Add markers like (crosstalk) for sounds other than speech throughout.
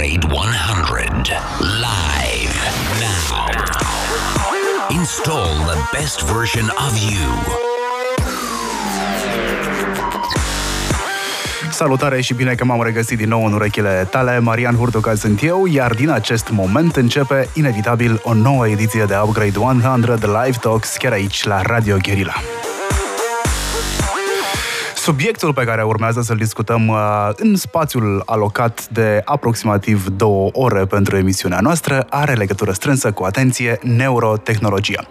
Upgrade 100 live now. Install the best version of you. Salutare și bine că m-am regăsit din nou în urechile tale. Marian Hurduca sunt eu, iar din acest moment începe inevitabil o nouă ediție de Upgrade 100 Live Talks chiar aici la Radio Guerilla. Subiectul pe care urmează să-l discutăm uh, în spațiul alocat de aproximativ două ore pentru emisiunea noastră are legătură strânsă cu, atenție, neurotehnologia.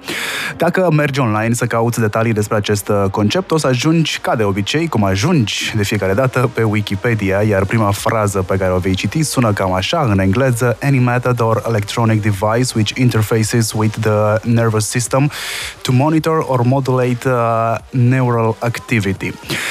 Dacă mergi online să cauți detalii despre acest uh, concept, o să ajungi, ca de obicei, cum ajungi de fiecare dată, pe Wikipedia, iar prima frază pe care o vei citi sună cam așa, în engleză, any method or electronic device which interfaces with the nervous system to monitor or modulate uh, neural activity.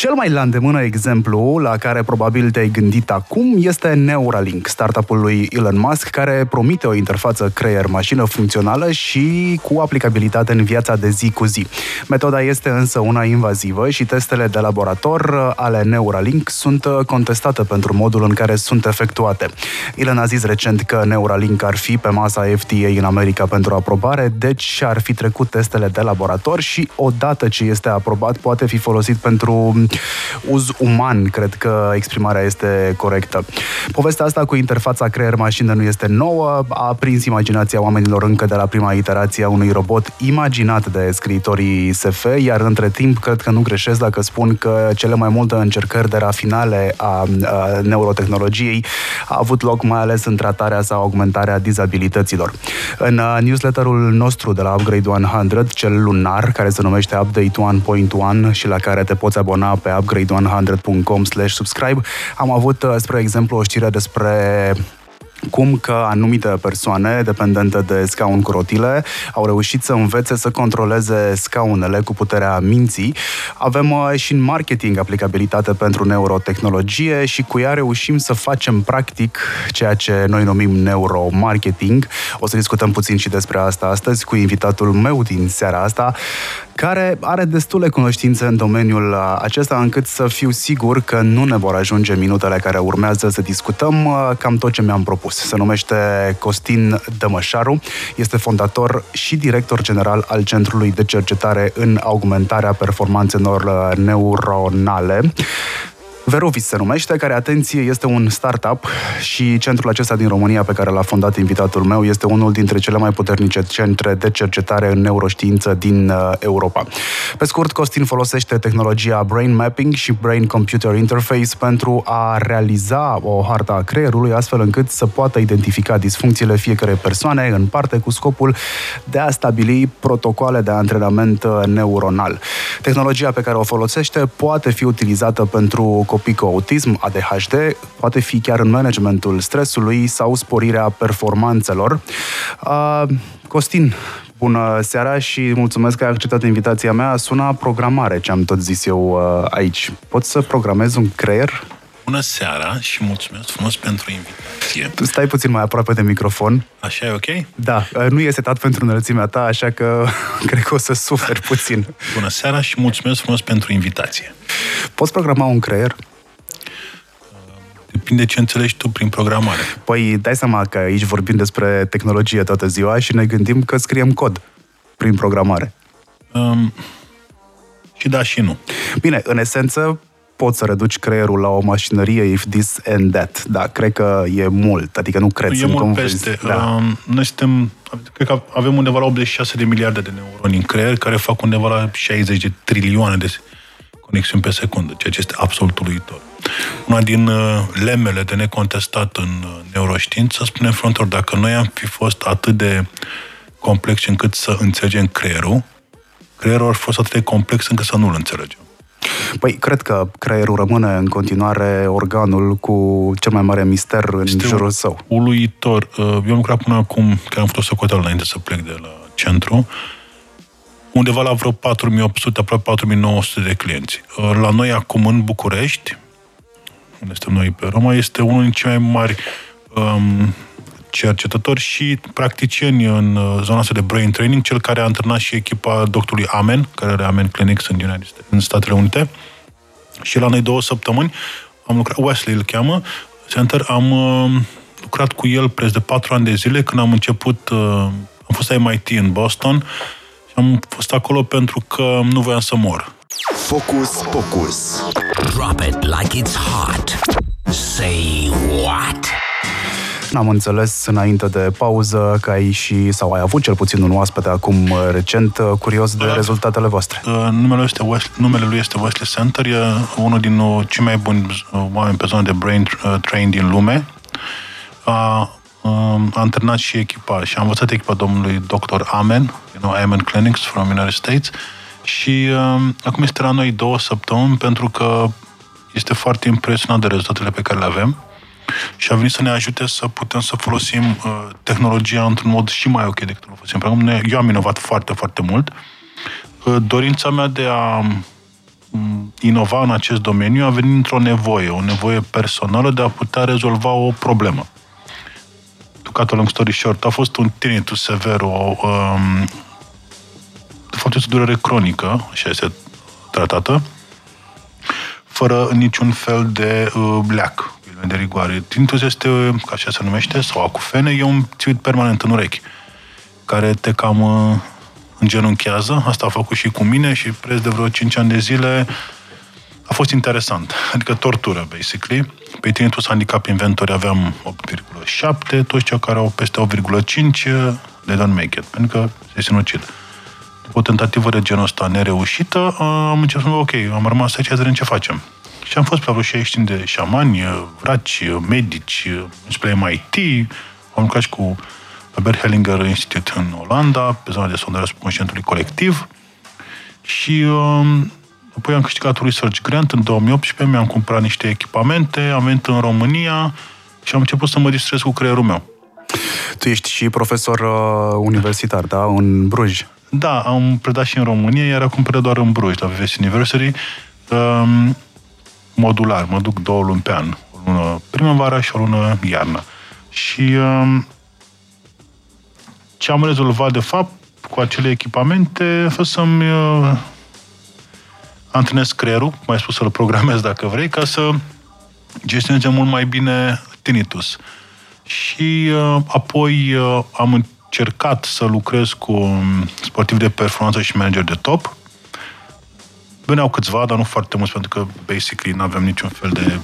Cel mai la îndemână exemplu la care probabil te-ai gândit acum este Neuralink, startup-ul lui Elon Musk, care promite o interfață creier-mașină funcțională și cu aplicabilitate în viața de zi cu zi. Metoda este însă una invazivă și testele de laborator ale Neuralink sunt contestate pentru modul în care sunt efectuate. Elon a zis recent că Neuralink ar fi pe masa FDA în America pentru aprobare, deci ar fi trecut testele de laborator și odată ce este aprobat poate fi folosit pentru uz uman, cred că exprimarea este corectă. Povestea asta cu interfața creier-mașină nu este nouă, a prins imaginația oamenilor încă de la prima iterație a unui robot imaginat de scriitorii SF, iar între timp cred că nu greșesc dacă spun că cele mai multe încercări de rafinale a, a neurotehnologiei a avut loc mai ales în tratarea sau augmentarea dizabilităților. În uh, newsletterul nostru de la Upgrade 100, cel lunar, care se numește Update 1.1 și la care te poți abona pe upgrade100.com subscribe. Am avut, uh, spre exemplu, o știre despre cum că anumite persoane dependente de scaun cu rotile au reușit să învețe să controleze scaunele cu puterea minții. Avem uh, și în marketing aplicabilitate pentru neurotehnologie și cu ea reușim să facem practic ceea ce noi numim neuromarketing. O să discutăm puțin și despre asta astăzi cu invitatul meu din seara asta, care are destule cunoștințe în domeniul uh, acesta încât să fiu sigur că nu ne vor ajunge minutele care urmează să discutăm uh, cam tot ce mi-am propus. Se numește Costin Dămășaru, este fondator și director general al Centrului de Cercetare în Augmentarea Performanțelor uh, Neuronale. Verovis se numește, care, atenție, este un startup și centrul acesta din România pe care l-a fondat invitatul meu este unul dintre cele mai puternice centre de cercetare în neuroștiință din uh, Europa. Pe scurt, Costin folosește tehnologia Brain Mapping și Brain Computer Interface pentru a realiza o harta a creierului astfel încât să poată identifica disfuncțiile fiecare persoane în parte cu scopul de a stabili protocoale de antrenament uh, neuronal. Tehnologia pe care o folosește poate fi utilizată pentru copii cu autism, ADHD, poate fi chiar în managementul stresului sau sporirea performanțelor. Uh, Costin, bună seara și mulțumesc că ai acceptat invitația mea. Sună programare, ce am tot zis eu uh, aici. Poți să programezi un creier? Bună seara și mulțumesc frumos pentru invitație. Tu stai puțin mai aproape de microfon. Așa e ok? Da, nu e setat pentru înălțimea ta, așa că (laughs) cred că o să suferi puțin. Bună seara și mulțumesc frumos pentru invitație. Poți programa un creier? Depinde ce înțelegi tu prin programare. Păi dai seama că aici vorbim despre tehnologie toată ziua și ne gândim că scriem cod prin programare. Um, și da și nu. Bine, în esență, poți să reduci creierul la o mașinărie if this and that, dar cred că e mult, adică nu cred. E mult peste. Da. Um, noi suntem, cred că avem undeva la 86 de miliarde de neuroni în creier, care fac undeva la 60 de trilioane de conexiuni pe secundă, ceea ce este absolut uluitor. Una din uh, lemele de necontestat în uh, neuroștiință spune frontor, dacă noi am fi fost atât de complex încât să înțelegem creierul, creierul ar fi fost atât de complex încât să nu-l înțelegem. Păi, cred că creierul rămâne în continuare organul cu cel mai mare mister în este jurul său. uluitor. Uh, eu am lucrat până acum, că am făcut o socoteală înainte să plec de la centru, undeva la vreo 4800, aproape 4900 de clienți. La noi acum în București, unde suntem noi pe Roma, este unul din cei mai mari um, cercetători și practicieni în uh, zona asta de brain training, cel care a antrenat și echipa doctorului Amen, care are Amen Clinics în, United States, în Statele Unite. Și la noi două săptămâni am lucrat, Wesley îl cheamă, Center. Am uh, lucrat cu el preț de patru ani de zile când am început, uh, am fost la MIT în Boston și am fost acolo pentru că nu voiam să mor. Focus Pocus. Drop it like it's hot. Say what? Am înțeles înainte de pauză că ai și, sau ai avut cel puțin un oaspete acum uh, recent, uh, curios de Da. rezultatele voastre. Uh, Numele, este Wesley, numele lui este Wesley Center, e unul din uh, cei mai buni uh, oameni pe zona de brain uh, train din lume. A, um, a antrenat și echipa și a învățat echipa domnului Dr. Amen, you know, Amen Clinics from United States și um, acum este la noi două săptămâni pentru că este foarte impresionat de rezultatele pe care le avem și a venit să ne ajute să putem să folosim uh, tehnologia într-un mod și mai ok decât o folosim. Pentru că noi- eu am inovat foarte, foarte mult. Uh, dorința mea de a m, inova în acest domeniu a venit într-o nevoie, o nevoie personală de a putea rezolva o problemă. To cut a long story short, a fost un tinnitus sever, o, um, de fapt este o durere cronică, așa este tratată, fără niciun fel de uh, bleac, de rigoare. Tinnitus este, ca așa se numește, sau acufene, e un țuit permanent în urechi, care te cam uh, îngenunchează. Asta a făcut și cu mine și preț de vreo 5 ani de zile a fost interesant. Adică tortură, basically. Pe tinnitus handicap inventori aveam 8,7, toți cei care au peste 8,5 they don't make it, pentru că se sinucid. După o tentativă de genul ăsta nereușită, am început să mă ok, am rămas aici să vedem ce facem. Și am fost pe vreo 65 de șamani, vraci, medici, spre MIT, am lucrat și cu Bert Hellinger Institute în Olanda, pe zona de sondare a subconștientului colectiv. Și um, apoi am câștigat un research grant în 2018, mi-am cumpărat niște echipamente, am venit în România și am început să mă distrez cu creierul meu. Tu ești și profesor uh, universitar, da? În Bruj. Da, am predat și în România, iar acum predau doar în Bruj, la VVS University, um, modular. Mă duc două luni pe an. O lună primăvara și o lună iarnă. Și um, ce am rezolvat, de fapt, cu acele echipamente a fost să-mi uh, antrenez creierul, cum ai spus, să-l programez dacă vrei, ca să gestioneze mult mai bine tinnitus. Și uh, apoi uh, am încercat să lucrez cu um, sportivi de performanță și manager de top. Veneau câțiva, dar nu foarte mulți, pentru că, basically, nu aveam niciun fel de...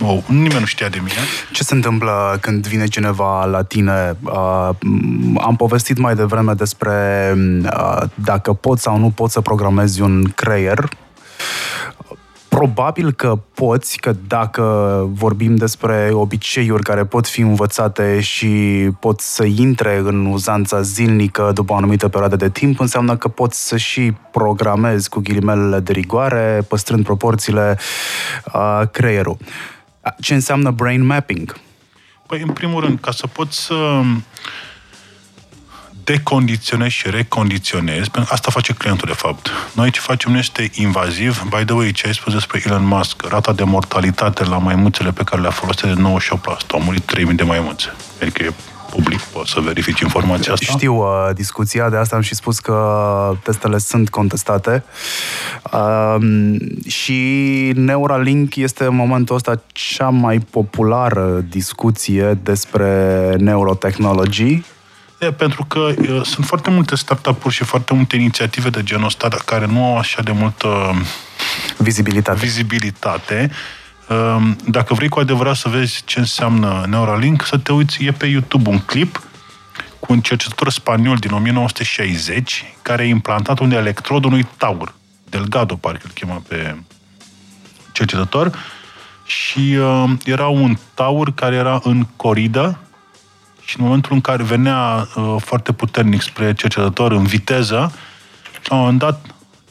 Oh, nimeni nu știa de mine. Ce se întâmplă când vine cineva la tine? Uh, am povestit mai devreme despre uh, dacă poți sau nu poți să programezi un creier. Probabil că poți, că dacă vorbim despre obiceiuri care pot fi învățate și pot să intre în uzanța zilnică după o anumită perioadă de timp, înseamnă că poți să și programezi cu ghilimelele de rigoare, păstrând proporțiile uh, creierul. Ce înseamnă brain mapping? Păi, în primul rând, ca să poți să decondiționezi și recondiționezi, pentru că asta face clientul, de fapt. Noi ce facem nu este invaziv. By the way, ce ai spus despre Elon Musk, rata de mortalitate la maimuțele pe care le-a folosit de 98%. Au murit 3000 de maimuțe. Adică e public, poți să verifici informația asta. Știu uh, discuția, de asta am și spus că testele sunt contestate. Uh, și Neuralink este în momentul ăsta cea mai populară discuție despre neurotehnologii. E, pentru că uh, sunt foarte multe startup-uri și foarte multe inițiative de genul ăsta dar care nu au așa de multă Vizibilitate. vizibilitate. Um, Dacă vrei cu adevărat să vezi ce înseamnă Neuralink, să te uiți, e pe YouTube un clip cu un cercetător spaniol din 1960 care a implantat un electrod unui taur. Delgado, parcă îl chema pe cercetător. Și uh, era un taur care era în coridă și în momentul în care venea uh, foarte puternic spre cercetător în viteză, la un moment dat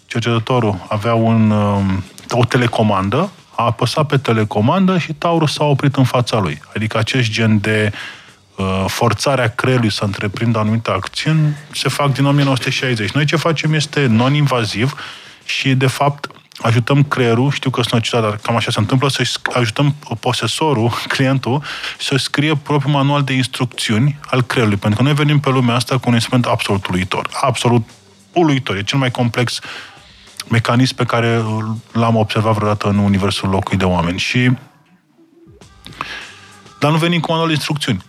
cercetătorul avea un, uh, o telecomandă, a apăsat pe telecomandă și taurul s-a oprit în fața lui. Adică acest gen de uh, forțarea creierului să întreprindă anumite acțiuni se fac din 1960. Noi ce facem este non-invaziv și, de fapt, ajutăm creierul, știu că sunt citat, dar cam așa se întâmplă, să ajutăm posesorul, (laughs) clientul, să scrie propriul manual de instrucțiuni al creierului. Pentru că noi venim pe lumea asta cu un instrument absolut uluitor. Absolut uluitor. E cel mai complex mecanism pe care l-am observat vreodată în universul locului de oameni. Și Dar nu venim cu manual de instrucțiuni.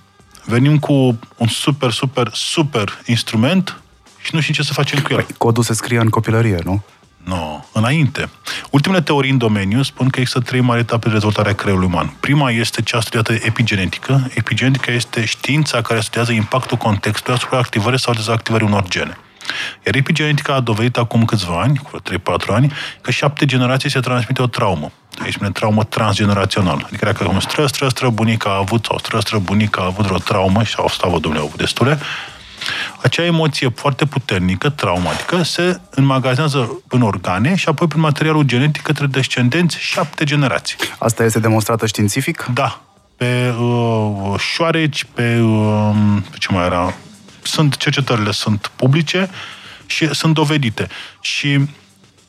Venim cu un super, super, super instrument și nu știm ce să facem cu el. Păi, codul se scrie în copilărie, nu? Nu, no, înainte. Ultimele teorii în domeniu spun că există trei mari etape de dezvoltare a creierului uman. Prima este cea studiată epigenetică. Epigenetica este știința care studiază impactul contextului asupra activării sau dezactivării unor gene. Iar epigenetica a dovedit acum câțiva ani, cu 3-4 ani, că șapte generații se transmite o traumă. Aici spune traumă transgenerațională. Adică dacă un stră, stră, stră, bunica a avut, sau stră, stră, bunica a avut vreo traumă, și au stat, domnule, au avut destule, acea emoție foarte puternică, traumatică, se înmagazează în organe și apoi prin materialul genetic către descendenți șapte generații. Asta este demonstrată științific? Da. Pe uh, șoareci, pe, uh, pe ce mai era? Sunt, cercetările sunt publice și sunt dovedite. Și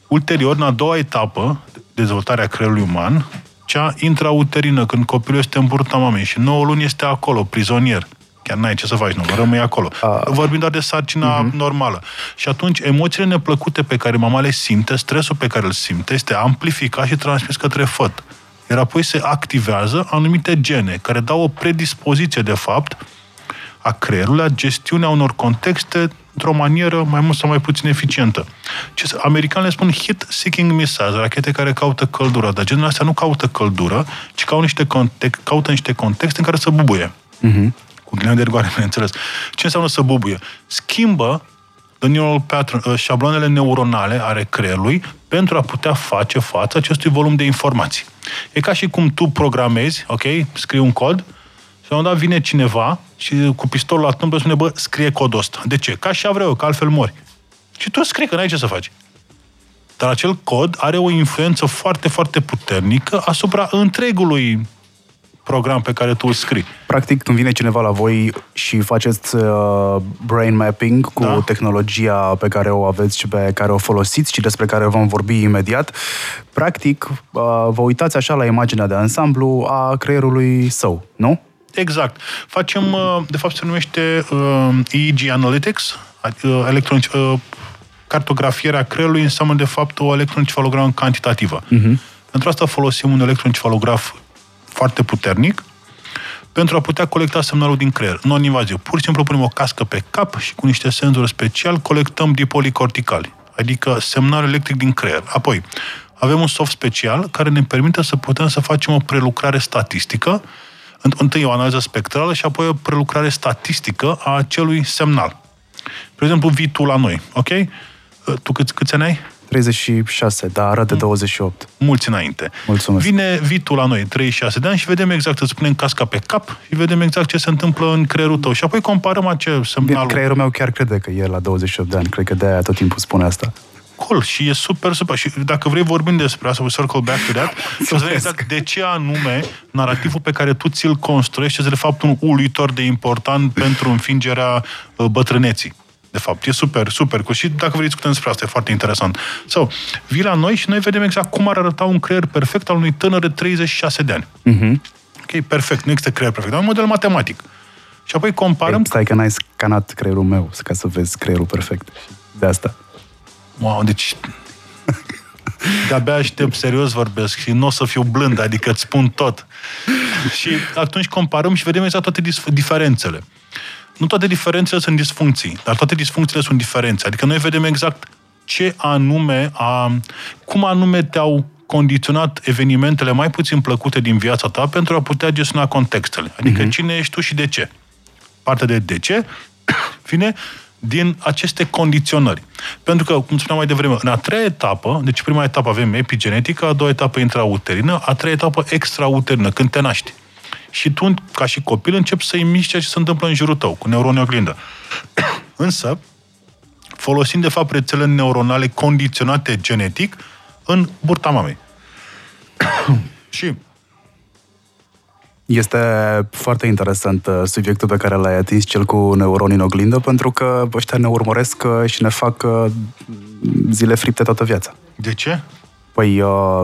ulterior, în a doua etapă, dezvoltarea creierului uman, cea intrauterină, când copilul este în burta mamei și 9 luni este acolo, prizonier. Chiar n-ai ce să faci, nu, rămâi acolo. A... Vorbim doar de sarcina uh-huh. normală. Și atunci, emoțiile neplăcute pe care mama le simte, stresul pe care îl simte, este amplificat și transmis către făt. Iar apoi se activează anumite gene care dau o predispoziție, de fapt, a creierului la gestiunea unor contexte într-o manieră mai mult sau mai puțin eficientă. Ce, americanele spun hit-seeking missiles, rachete care caută căldură, dar genul astea nu caută căldură, ci caută niște, context, caută niște contexte în care să bubuie. Uh-huh. Cu ghilimele de rigoare, (laughs) bineînțeles. Ce înseamnă să bubuie? Schimbă the neural pattern, uh, șabloanele neuronale ale creierului pentru a putea face față acestui volum de informații. E ca și cum tu programezi, ok, scrii un cod, și la un dat vine cineva și cu pistolul la tâmplă spune, bă, scrie codul ăsta. De ce? Ca și vreau eu, că altfel mori. Și tu scrii, că n-ai ce să faci. Dar acel cod are o influență foarte, foarte puternică asupra întregului program pe care tu îl scrii. Practic, când vine cineva la voi și faceți uh, brain mapping cu da? tehnologia pe care o aveți și pe care o folosiți și despre care vom vorbi imediat, practic, uh, vă uitați așa la imaginea de ansamblu a creierului său, nu? Exact. Facem, uh, de fapt se numește uh, EEG Analytics, uh, electronic, uh, cartografierea creierului înseamnă de fapt o electroencefalogramă cantitativă. Uh-huh. Pentru asta folosim un electroencefalograf foarte puternic pentru a putea colecta semnalul din creier, non-invaziv. Pur și simplu punem o cască pe cap și cu niște senzori special colectăm dipolii corticali, adică semnal electric din creier. Apoi, avem un soft special care ne permite să putem să facem o prelucrare statistică întâi o analiză spectrală și apoi o prelucrare statistică a acelui semnal. De exemplu, vii tu la noi, ok? Tu câți, câți ani ai? 36, dar arată de 28. Mulți înainte. Mulțumesc. Vine vitul la noi, 36 de ani, și vedem exact, îți punem casca pe cap și vedem exact ce se întâmplă în creierul tău. Și apoi comparăm acel semnal. Creierul meu chiar crede că e la 28 de ani. Cred că de-aia tot timpul spune asta cool și e super, super. Și dacă vrei vorbim despre asta, we circle back to that, (laughs) și o să exact de ce anume narativul pe care tu ți-l construiești este de fapt un uluitor de important pentru înfingerea uh, bătrâneții. De fapt, e super, super. Și dacă vrei discutăm despre asta, e foarte interesant. Sau, so, vii la noi și noi vedem exact cum ar arăta un creier perfect al unui tânăr de 36 de ani. Uh-huh. Ok, perfect. Nu există creier perfect, dar un model matematic. Și apoi comparăm... Ei, stai că n-ai scanat creierul meu ca să vezi creierul perfect. De asta. Wow, deci (laughs) de-abia aștept, serios vorbesc și nu o să fiu blând, adică îți spun tot. și atunci comparăm și vedem exact toate diferențele. Nu toate diferențele sunt disfuncții, dar toate disfuncțiile sunt diferențe. Adică noi vedem exact ce anume, a, cum anume te-au condiționat evenimentele mai puțin plăcute din viața ta pentru a putea gestiona contextele. Adică uh-huh. cine ești tu și de ce. Partea de de ce (coughs) vine din aceste condiționări. Pentru că, cum spuneam mai devreme, în a treia etapă, deci prima etapă avem epigenetică, a doua etapă intrauterină, a treia etapă extrauterină, când te naști. Și tu, ca și copil, începi să-i miști ceea ce se întâmplă în jurul tău, cu neuroni oglindă. (clears throat) Însă, folosind, de fapt, rețele neuronale condiționate genetic în burta mamei. (clears throat) și este foarte interesant uh, subiectul pe care l-ai atins, cel cu neuroni în oglindă, pentru că ăștia ne urmăresc uh, și ne fac uh, zile fripte toată viața. De ce? Păi, uh,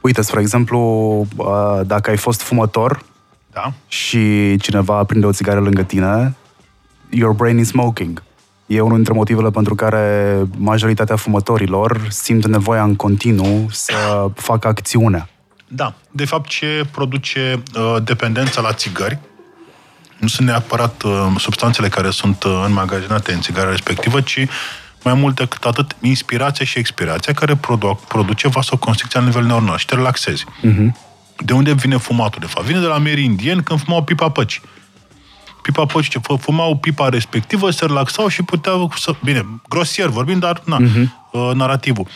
uite, spre exemplu, uh, dacă ai fost fumător da. și cineva aprinde o țigară lângă tine, your brain is smoking. E unul dintre motivele pentru care majoritatea fumătorilor simt nevoia în continuu să facă acțiunea Da. De fapt, ce produce uh, dependența la țigări nu sunt neapărat uh, substanțele care sunt uh, înmagazinate în țigara respectivă, ci mai mult decât atât inspirația și expirația care produ- produce vasoconstricția la nivel neuronal și te relaxezi. Uh-huh. De unde vine fumatul, de fapt? Vine de la meri indieni când fumau pipa păci. Pipa păci, fumau pipa respectivă, se relaxau și puteau să... Bine, grosier vorbim, dar na, uh-huh. uh, narativul.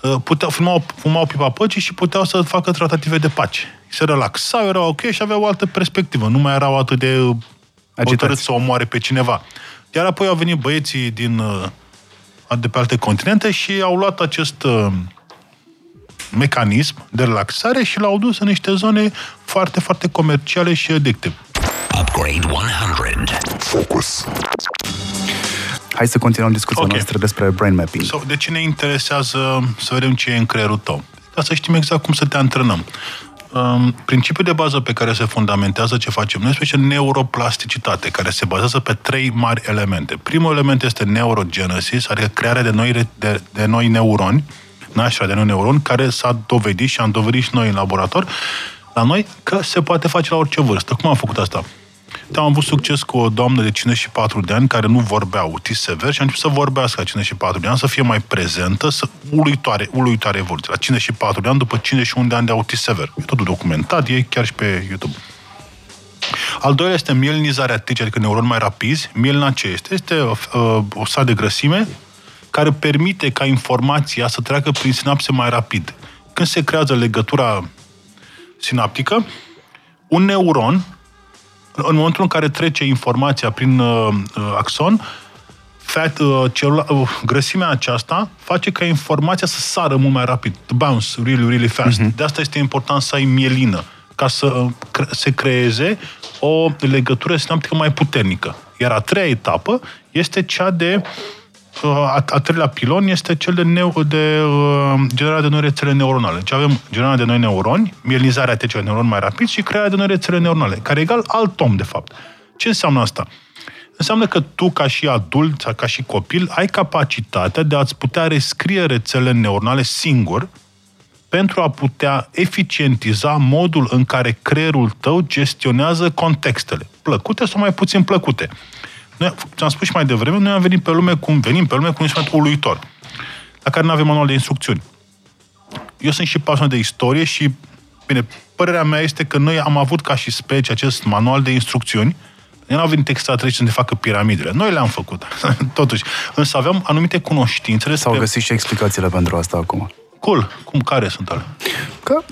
Uh, puteau, fumau, fumau pipa păcii și puteau să facă tratative de pace. Se relaxau, erau ok și aveau o altă perspectivă. Nu mai erau atât de hotărât să omoare pe cineva. Iar apoi au venit băieții din, uh, de pe alte continente și au luat acest uh, mecanism de relaxare și l-au dus în niște zone foarte, foarte comerciale și addictive. Upgrade 100. Focus. Hai să continuăm discuția okay. noastră despre brain mapping. So, de ce ne interesează să vedem ce e în creierul tău? Ca să știm exact cum să te antrenăm. Um, principiul de bază pe care se fundamentează ce facem noi este neuroplasticitate, care se bazează pe trei mari elemente. Primul element este neurogenesis, adică crearea de noi, de, de noi neuroni, nașterea de noi neuroni, care s-a dovedit și am dovedit și noi în laborator, la noi, că se poate face la orice vârstă. Cum am făcut asta? Da, am avut succes cu o doamnă de 54 de ani care nu vorbea autist sever și a început să vorbească la 54 de ani, să fie mai prezentă, să... uluitoare, uluitoare evoluție. La 54 de ani, după 51 de ani de autist sever. E totul documentat, e chiar și pe YouTube. Al doilea este mielinizarea ticii, adică neuroni mai rapizi. Mielina ce este? Este uh, o sal de grăsime care permite ca informația să treacă prin sinapse mai rapid. Când se creează legătura sinaptică, un neuron în momentul în care trece informația prin uh, uh, axon, fat, uh, celula, uh, grăsimea aceasta face ca informația să sară mult mai rapid, to bounce really, really fast. Uh-huh. De asta este important să ai mielină, ca să uh, cre- se creeze o legătură sinaptică mai puternică. Iar a treia etapă este cea de uh, a, a treilea pilon este cel de, neu, de uh, generarea de noi rețele neuronale. Deci avem generarea de noi neuroni, mielizarea de neuroni mai rapid și crearea de noi rețele neuronale, care e egal alt om, de fapt. Ce înseamnă asta? Înseamnă că tu, ca și adult sau ca și copil, ai capacitatea de a-ți putea rescrie rețele neuronale singur pentru a putea eficientiza modul în care creierul tău gestionează contextele, plăcute sau mai puțin plăcute. Noi, ți-am spus și mai devreme, noi am venit pe lume cum venim pe lume cu un instrument uluitor, la care nu avem manual de instrucțiuni. Eu sunt și pasionat de istorie și, bine, părerea mea este că noi am avut ca și specie acest manual de instrucțiuni, noi nu au venit extraterestri să ne facă piramidele. Noi le-am făcut, (laughs) totuși. Însă aveam anumite cunoștințe despre... S-au găsit și explicațiile pentru asta acum. Cool. Cum, care sunt ale? Că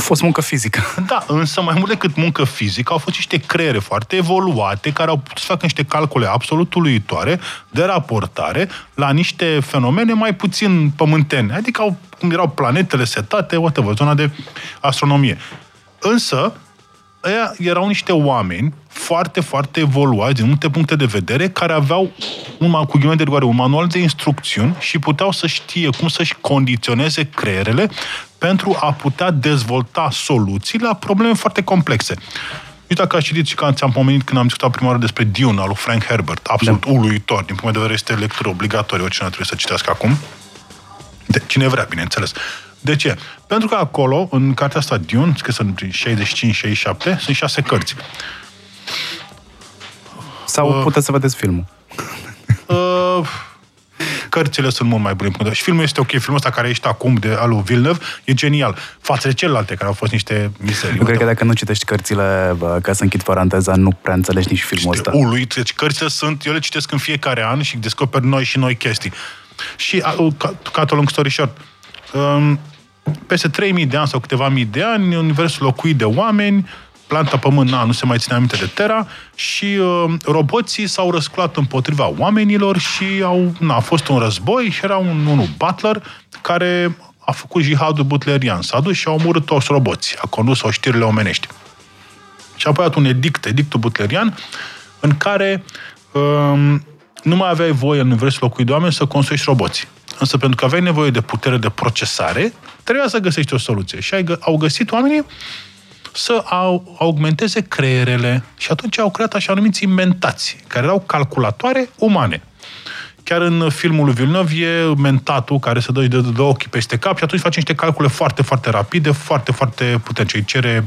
fost muncă fizică. (laughs) Da, însă mai mult decât muncă fizică, au fost niște creiere foarte evoluate care au putut să facă niște calcule absolut uluitoare de raportare la niște fenomene mai puțin pământene. Adică au, cum erau planetele setate, whatever, zona de astronomie. Însă, ăia erau niște oameni foarte, foarte evoluați din multe puncte de vedere, care aveau, un, cu ghimele de rigoare, un manual de instrucțiuni și puteau să știe cum să-și condiționeze creierele pentru a putea dezvolta soluții la probleme foarte complexe. Uite dacă ați citit și când ți-am pomenit când am discutat prima oară despre Dune al lui Frank Herbert, absolut da. uluitor, din punct de vedere este lectură obligatorie, oricine trebuie să citească acum. De, cine vrea, bineînțeles. De ce? Pentru că acolo, în cartea asta Dune, că sunt 65-67, sunt șase cărți. Sau uh, puteți să vedeți filmul. (laughs) Uh, cărțile sunt mult mai bune. Și filmul este ok. Filmul ăsta care ești acum de al lui Villeneuve e genial. Față de celelalte care au fost niște miserii. Eu cred că dacă nu citești cărțile, ca să închid paranteza, nu prea înțelegi nici filmul ăsta. Uluit. Deci cărțile sunt, eu le citesc în fiecare an și descoper noi și noi chestii. Și, cut a long story short, um, peste 3000 de ani sau câteva mii de ani, universul locuit de oameni, planta pământ, na, nu se mai ține aminte de Terra și uh, roboții s-au răsculat împotriva oamenilor și au, na, a fost un război și era un, unul butler care a făcut jihadul butlerian. S-a dus și a omorât toți roboții. A condus oștirile omenești. Și apoi a un edict, edictul butlerian, în care um, nu mai aveai voie în universul locuit de oameni să construiești roboți. Însă pentru că aveai nevoie de putere de procesare, trebuia să găsești o soluție. Și au găsit oamenii să au, augmenteze creierele și atunci au creat așa numiți inventați, care erau calculatoare umane. Chiar în filmul lui Villeneuve e mentatul care se dă de, de ochii peste cap și atunci face niște calcule foarte, foarte rapide, foarte, foarte puternice. Îi cere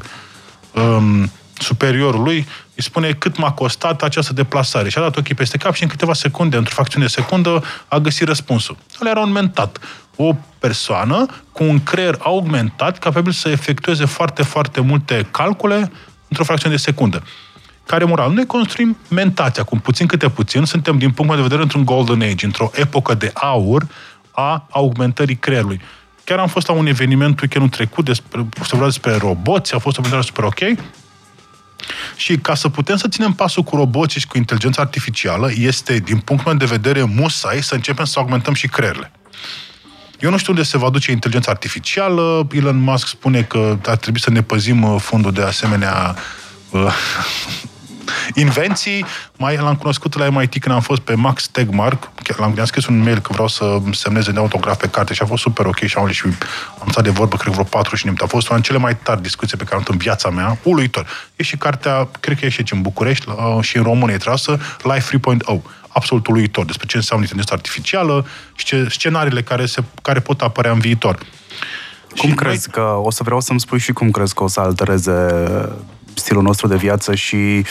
um, superiorul lui, îi spune cât m-a costat această deplasare. Și a dat ochii peste cap și în câteva secunde, într-o fracțiune de secundă, a găsit răspunsul. Ăla era un mentat. O persoană cu un creier augmentat capabil să efectueze foarte, foarte multe calcule într-o fracțiune de secundă. Care moral? Noi construim mentați acum, puțin câte puțin, suntem din punct de vedere într-un golden age, într-o epocă de aur a augmentării creierului. Chiar am fost la un eveniment weekendul trecut despre, să vorbea despre roboți, a fost o prezentare super ok, și ca să putem să ținem pasul cu roboții și cu inteligența artificială, este, din punctul meu de vedere, musai să începem să augmentăm și creierile. Eu nu știu unde se va duce inteligența artificială. Elon Musk spune că ar trebui să ne păzim uh, fondul de asemenea uh, invenții. Mai l-am cunoscut la MIT când am fost pe Max Tegmark. L-am am scris un mail că vreau să semneze de autograf pe carte și a fost super ok și am și am stat de vorbă, cred vreo 4 și minute. A fost una din cele mai tari discuții pe care am avut în viața mea. Uluitor. E și cartea, cred că e și în București uh, și în România e trasă, Life 3.0 absolut uluitor despre ce înseamnă inteligența artificială și ce scenariile care, se, care pot apărea în viitor. Cum și crezi noi... că, o să vreau să-mi spui și cum crezi că o să altereze stilul nostru de viață și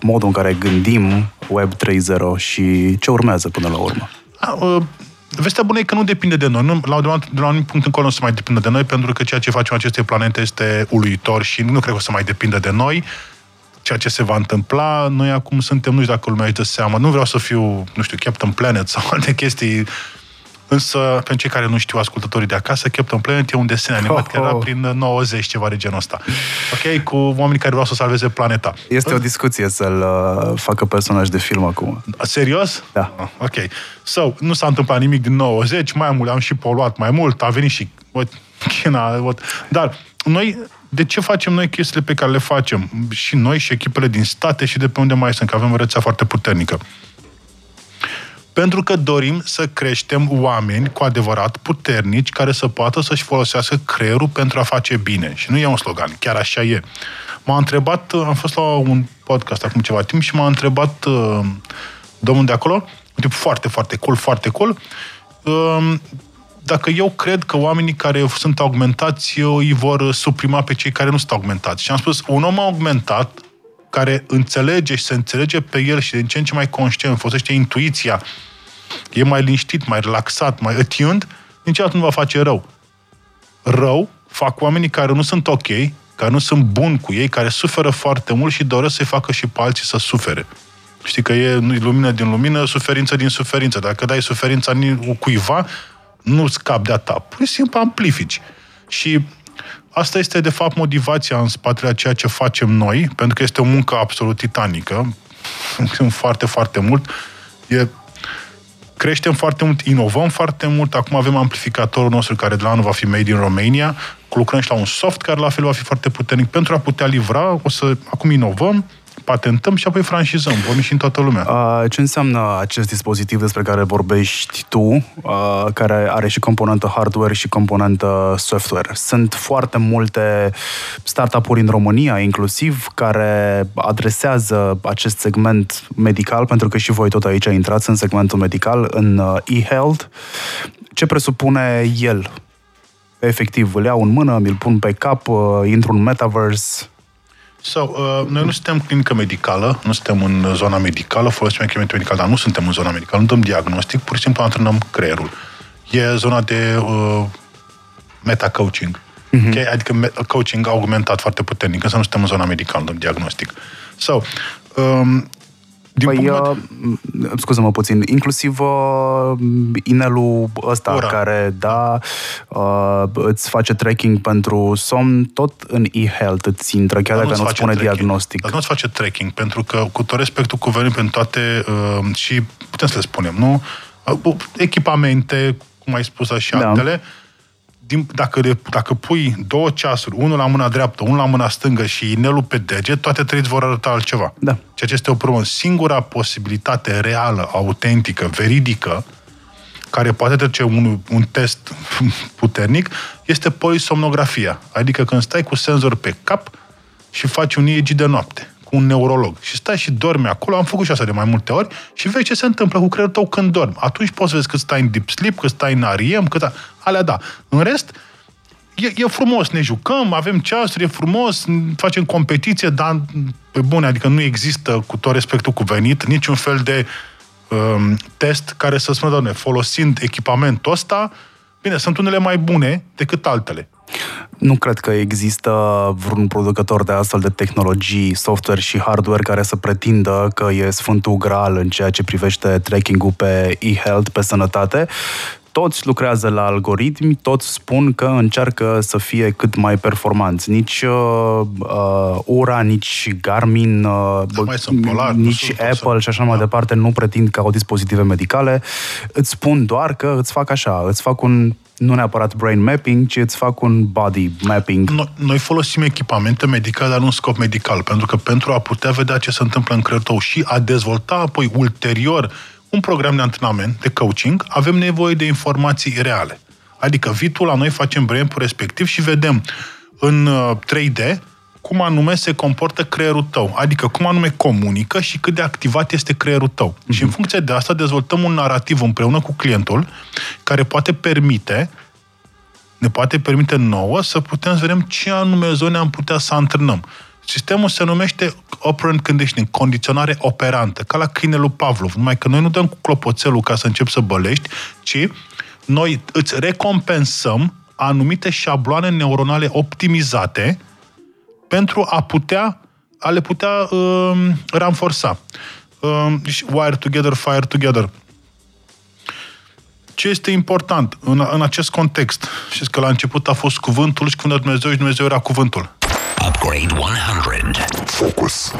modul în care gândim Web 3.0 și ce urmează până la urmă? A, uh, Vestea bună e că nu depinde de noi. Nu, la, de, la, de la un punct încolo nu se mai depinde de noi, pentru că ceea ce facem aceste planete este uluitor și nu cred că o să mai depindă de noi ceea ce se va întâmpla. Noi acum suntem, nu știu dacă lumea își dă seama, nu vreau să fiu, nu știu, Captain Planet sau (laughs) alte chestii Însă, pentru cei care nu știu ascultătorii de acasă, Captain Planet e un desen animat oh, oh. care era prin 90, ceva de genul ăsta. Ok? Cu oamenii care vreau să salveze planeta. Este o discuție să-l uh, facă personaj de film acum. Serios? Da. Ah, ok. So, nu s-a întâmplat nimic din 90, mai mult, am și poluat mai mult, a venit și (laughs) China, dar noi de ce facem noi chestiile pe care le facem? Și noi și echipele din state și de pe unde mai sunt, că avem o rețea foarte puternică. Pentru că dorim să creștem oameni cu adevărat puternici care să poată să-și folosească creierul pentru a face bine. Și nu e un slogan, chiar așa e. M-a întrebat, am fost la un podcast acum ceva timp și m-a întrebat uh, domnul de acolo, un tip foarte, foarte cool, foarte cool, uh, dacă eu cred că oamenii care sunt augmentați îi vor suprima pe cei care nu sunt augmentați. Și am spus, un om augmentat care înțelege și se înțelege pe el și din ce în ce mai conștient, folosește intuiția, e mai liniștit, mai relaxat, mai attuned, niciodată nu va face rău. Rău fac oamenii care nu sunt ok, care nu sunt buni cu ei, care suferă foarte mult și doresc să-i facă și pe alții să sufere. Știi că e lumină din lumină, suferință din suferință. Dacă dai suferința cuiva, nu scap de-a ta. Pur și simplu amplifici. Și asta este, de fapt, motivația în spatele a ceea ce facem noi, pentru că este o muncă absolut titanică. Sunt foarte, foarte mult. E creștem foarte mult, inovăm foarte mult. Acum avem amplificatorul nostru care de la anul va fi made in Romania. Lucrăm și la un soft care la fel va fi foarte puternic. Pentru a putea livra, o să acum inovăm, patentăm și apoi franșizăm. Vom și în toată lumea. Uh, ce înseamnă acest dispozitiv despre care vorbești tu, uh, care are și componentă hardware și componentă software? Sunt foarte multe startup-uri în România, inclusiv, care adresează acest segment medical, pentru că și voi tot aici intrați în segmentul medical, în uh, e-health. Ce presupune el? Efectiv, îl iau în mână, mi-l pun pe cap, uh, intru în metaverse, So, uh, noi nu suntem clinică medicală, nu suntem în zona medicală, folosim echipamente medicale, dar nu suntem în zona medicală, nu dăm diagnostic, pur și simplu antrenăm creierul. E zona de uh, meta-coaching. Uh-huh. Okay? Adică coaching augmentat foarte puternic, însă nu suntem în zona medicală, nu dăm diagnostic. So, um, din păi, uh, scuză-mă puțin, inclusiv uh, inelul ăsta Ora. care, da, uh, îți face tracking pentru somn, tot în e-health îți intră, chiar Dar dacă nu-ți spune tracking. diagnostic. Dar nu-ți face tracking, pentru că, cu tot respectul cuvenit pentru toate, uh, și putem să le spunem, nu? Uh, echipamente, cum ai spus așa, da. altele, din, dacă, le, dacă pui două ceasuri, unul la mâna dreaptă, unul la mâna stângă și inelul pe deget, toate trei îți vor arăta altceva. Da. Ceea ce este o problemă. Singura posibilitate reală, autentică, veridică, care poate trece un, un test (laughs) puternic, este polisomnografia. Adică când stai cu senzor pe cap și faci un EEG de noapte cu un neurolog și stai și dormi acolo, am făcut și asta de mai multe ori, și vezi ce se întâmplă cu creierul tău când dormi. Atunci poți să vezi că stai în deep sleep, că stai în REM, că da, alea da. În rest, e, e frumos, ne jucăm, avem ceasuri, e frumos, facem competiție, dar pe bune, adică nu există, cu tot respectul cuvenit, niciun fel de um, test care să spună, doamne, folosind echipamentul ăsta, bine, sunt unele mai bune decât altele. Nu cred că există vreun producător de astfel de tehnologii, software și hardware care să pretindă că e sfântul graal în ceea ce privește tracking-ul pe e-health, pe sănătate toți lucrează la algoritmi, toți spun că încearcă să fie cât mai performanți. Nici uh, uh, Ura, nici Garmin, uh, polar, nici Apple și așa da. mai departe nu pretind că au dispozitive medicale. Îți spun doar că îți fac așa, îți fac un nu neapărat brain mapping, ci îți fac un body mapping. Noi, noi folosim echipamente medicale, dar nu în scop medical, pentru că pentru a putea vedea ce se întâmplă în creierul tău și a dezvolta apoi ulterior un program de antrenament, de coaching, avem nevoie de informații reale. Adică vitul la noi facem brain respectiv și vedem în 3D uh, cum anume se comportă creierul tău, adică cum anume comunică și cât de activat este creierul tău. Mm-hmm. Și în funcție de asta dezvoltăm un narativ împreună cu clientul care poate permite ne poate permite nouă să putem să vedem ce anume zone am putea să antrenăm. Sistemul se numește operant conditioning, condiționare operantă, ca la câinele lui Pavlov. Numai că noi nu dăm cu clopoțelul ca să începi să bălești, ci noi îți recompensăm anumite șabloane neuronale optimizate pentru a putea a le putea uh, ranforsa. Uh, wire together, fire together. Ce este important în, în acest context? Știți că la început a fost cuvântul și cuvântul Dumnezeu și Dumnezeu era cuvântul. Upgrade 100. Focus.